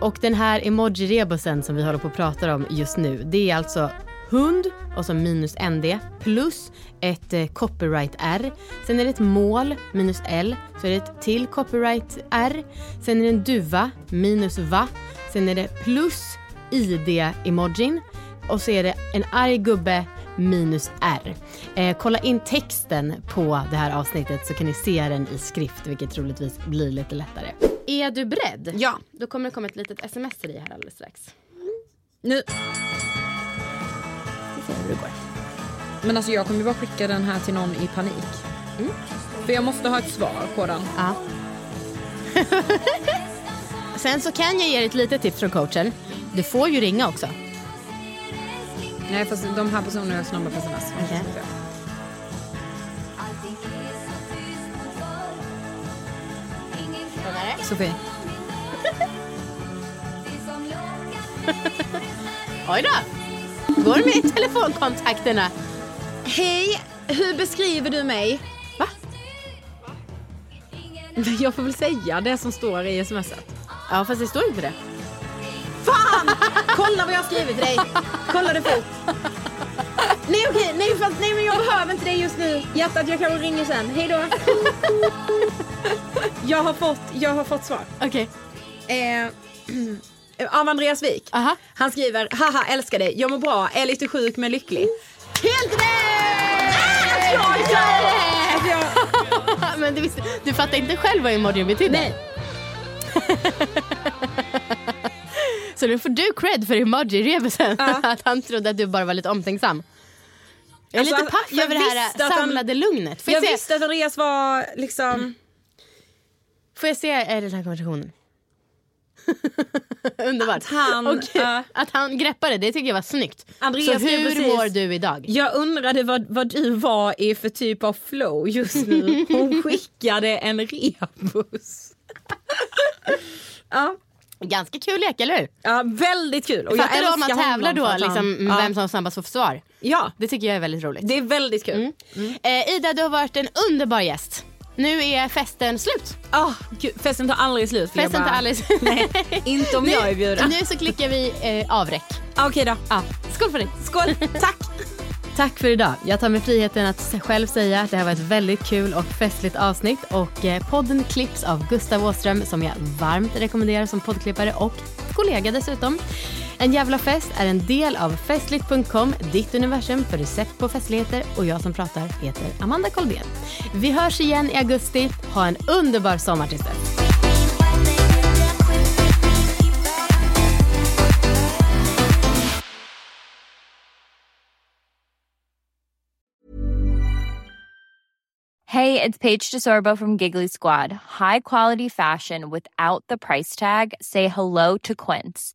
Och den här emoji-rebusen som vi håller på att prata om just nu, det är alltså hund och så minus ND plus ett eh, copyright R. Sen är det ett mål minus L, så är det ett till copyright R. Sen är det en duva minus va. Sen är det plus ID-emojin och så är det en arg gubbe minus R. Eh, kolla in texten på det här avsnittet så kan ni se den i skrift vilket troligtvis blir lite lättare. Är du beredd? Ja. Då kommer det komma ett litet sms till dig här alldeles strax. Nu. Se hur det går. Men alltså jag kommer ju bara skicka den här till någon i panik. För jag måste ha ett svar på den. Ja. *laughs* Sen så kan jag ge dig ett litet tips från coachen. Du får ju ringa också. Nej fast de här personerna är snabba på sms. Okej. Sofie. *laughs* Oj då! Går med i telefonkontakterna. Hej, hur beskriver du mig? Va? *laughs* Jag får väl säga det som står i smset. Ja fast det står inte det. Fan! Kolla vad jag har skrivit till dig. Kolla det fort. Nej okej, nej, fast, nej men jag behöver inte dig just nu. Hjärtat jag kanske ringer sen. Hej då. Jag har fått, jag har fått svar. Okej. Eh, *clears throat* av Andreas Wik. Aha. Han skriver, haha älskar dig, jag mår bra, är lite sjuk men lycklig. Helt rätt! jag gör det! Jag... *laughs* Men du, visste, du fattar inte själv vad emojin betydde? Nej. *laughs* Så nu får du cred för emoji-rebusen. Ja. *laughs* att han trodde att du bara var lite omtänksam. Jag är Alltså, lite paff över det här att han- samlade lugnet. Får Jag jag, visste att Andreas var liksom... får jag se eh, den här konversationen? *laughs* Underbart. Att han, Okej. ja. Att han greppade, det tycker jag var snyggt. Andreas Så hur precis- mår du idag? Jag undrade vad, vad du var i för typ av flow just nu. Hon *laughs* skickade en rebus. *laughs* ja, Ganska kul lek, eller hur? ja, väldigt kul. Och jag Fattar du om man tävlar då liksom, ja. vem som snabbast får svar? Ja, Det tycker jag är väldigt roligt. det är väldigt kul. Eh, Ida, du har varit en underbar gäst. Nu är festen slut. Gud, festen tar aldrig slut. Festen tar bara- aldrig slut. Nej, inte om jag är bjuden. Nu så klickar vi eh, avräck. Ah, Okej då. Ja. Skål för dig. Skål, tack. *laughs* Tack för idag. Jag tar mig friheten att själv säga att det här var ett väldigt kul och festligt avsnitt. Och eh, podden klipps av Gustav Åström som jag varmt rekommenderar som poddklippare och kollega dessutom. En jävla fest är en del av festligt.com, ditt universum för recept på festligheter och jag som pratar heter Amanda Kolben. Vi hörs igen i augusti. Ha en underbar sommar tills dess. Hey, it's Paige DeSorbo from Giggly Squad. High quality fashion without the price tag. Say hello to Quince.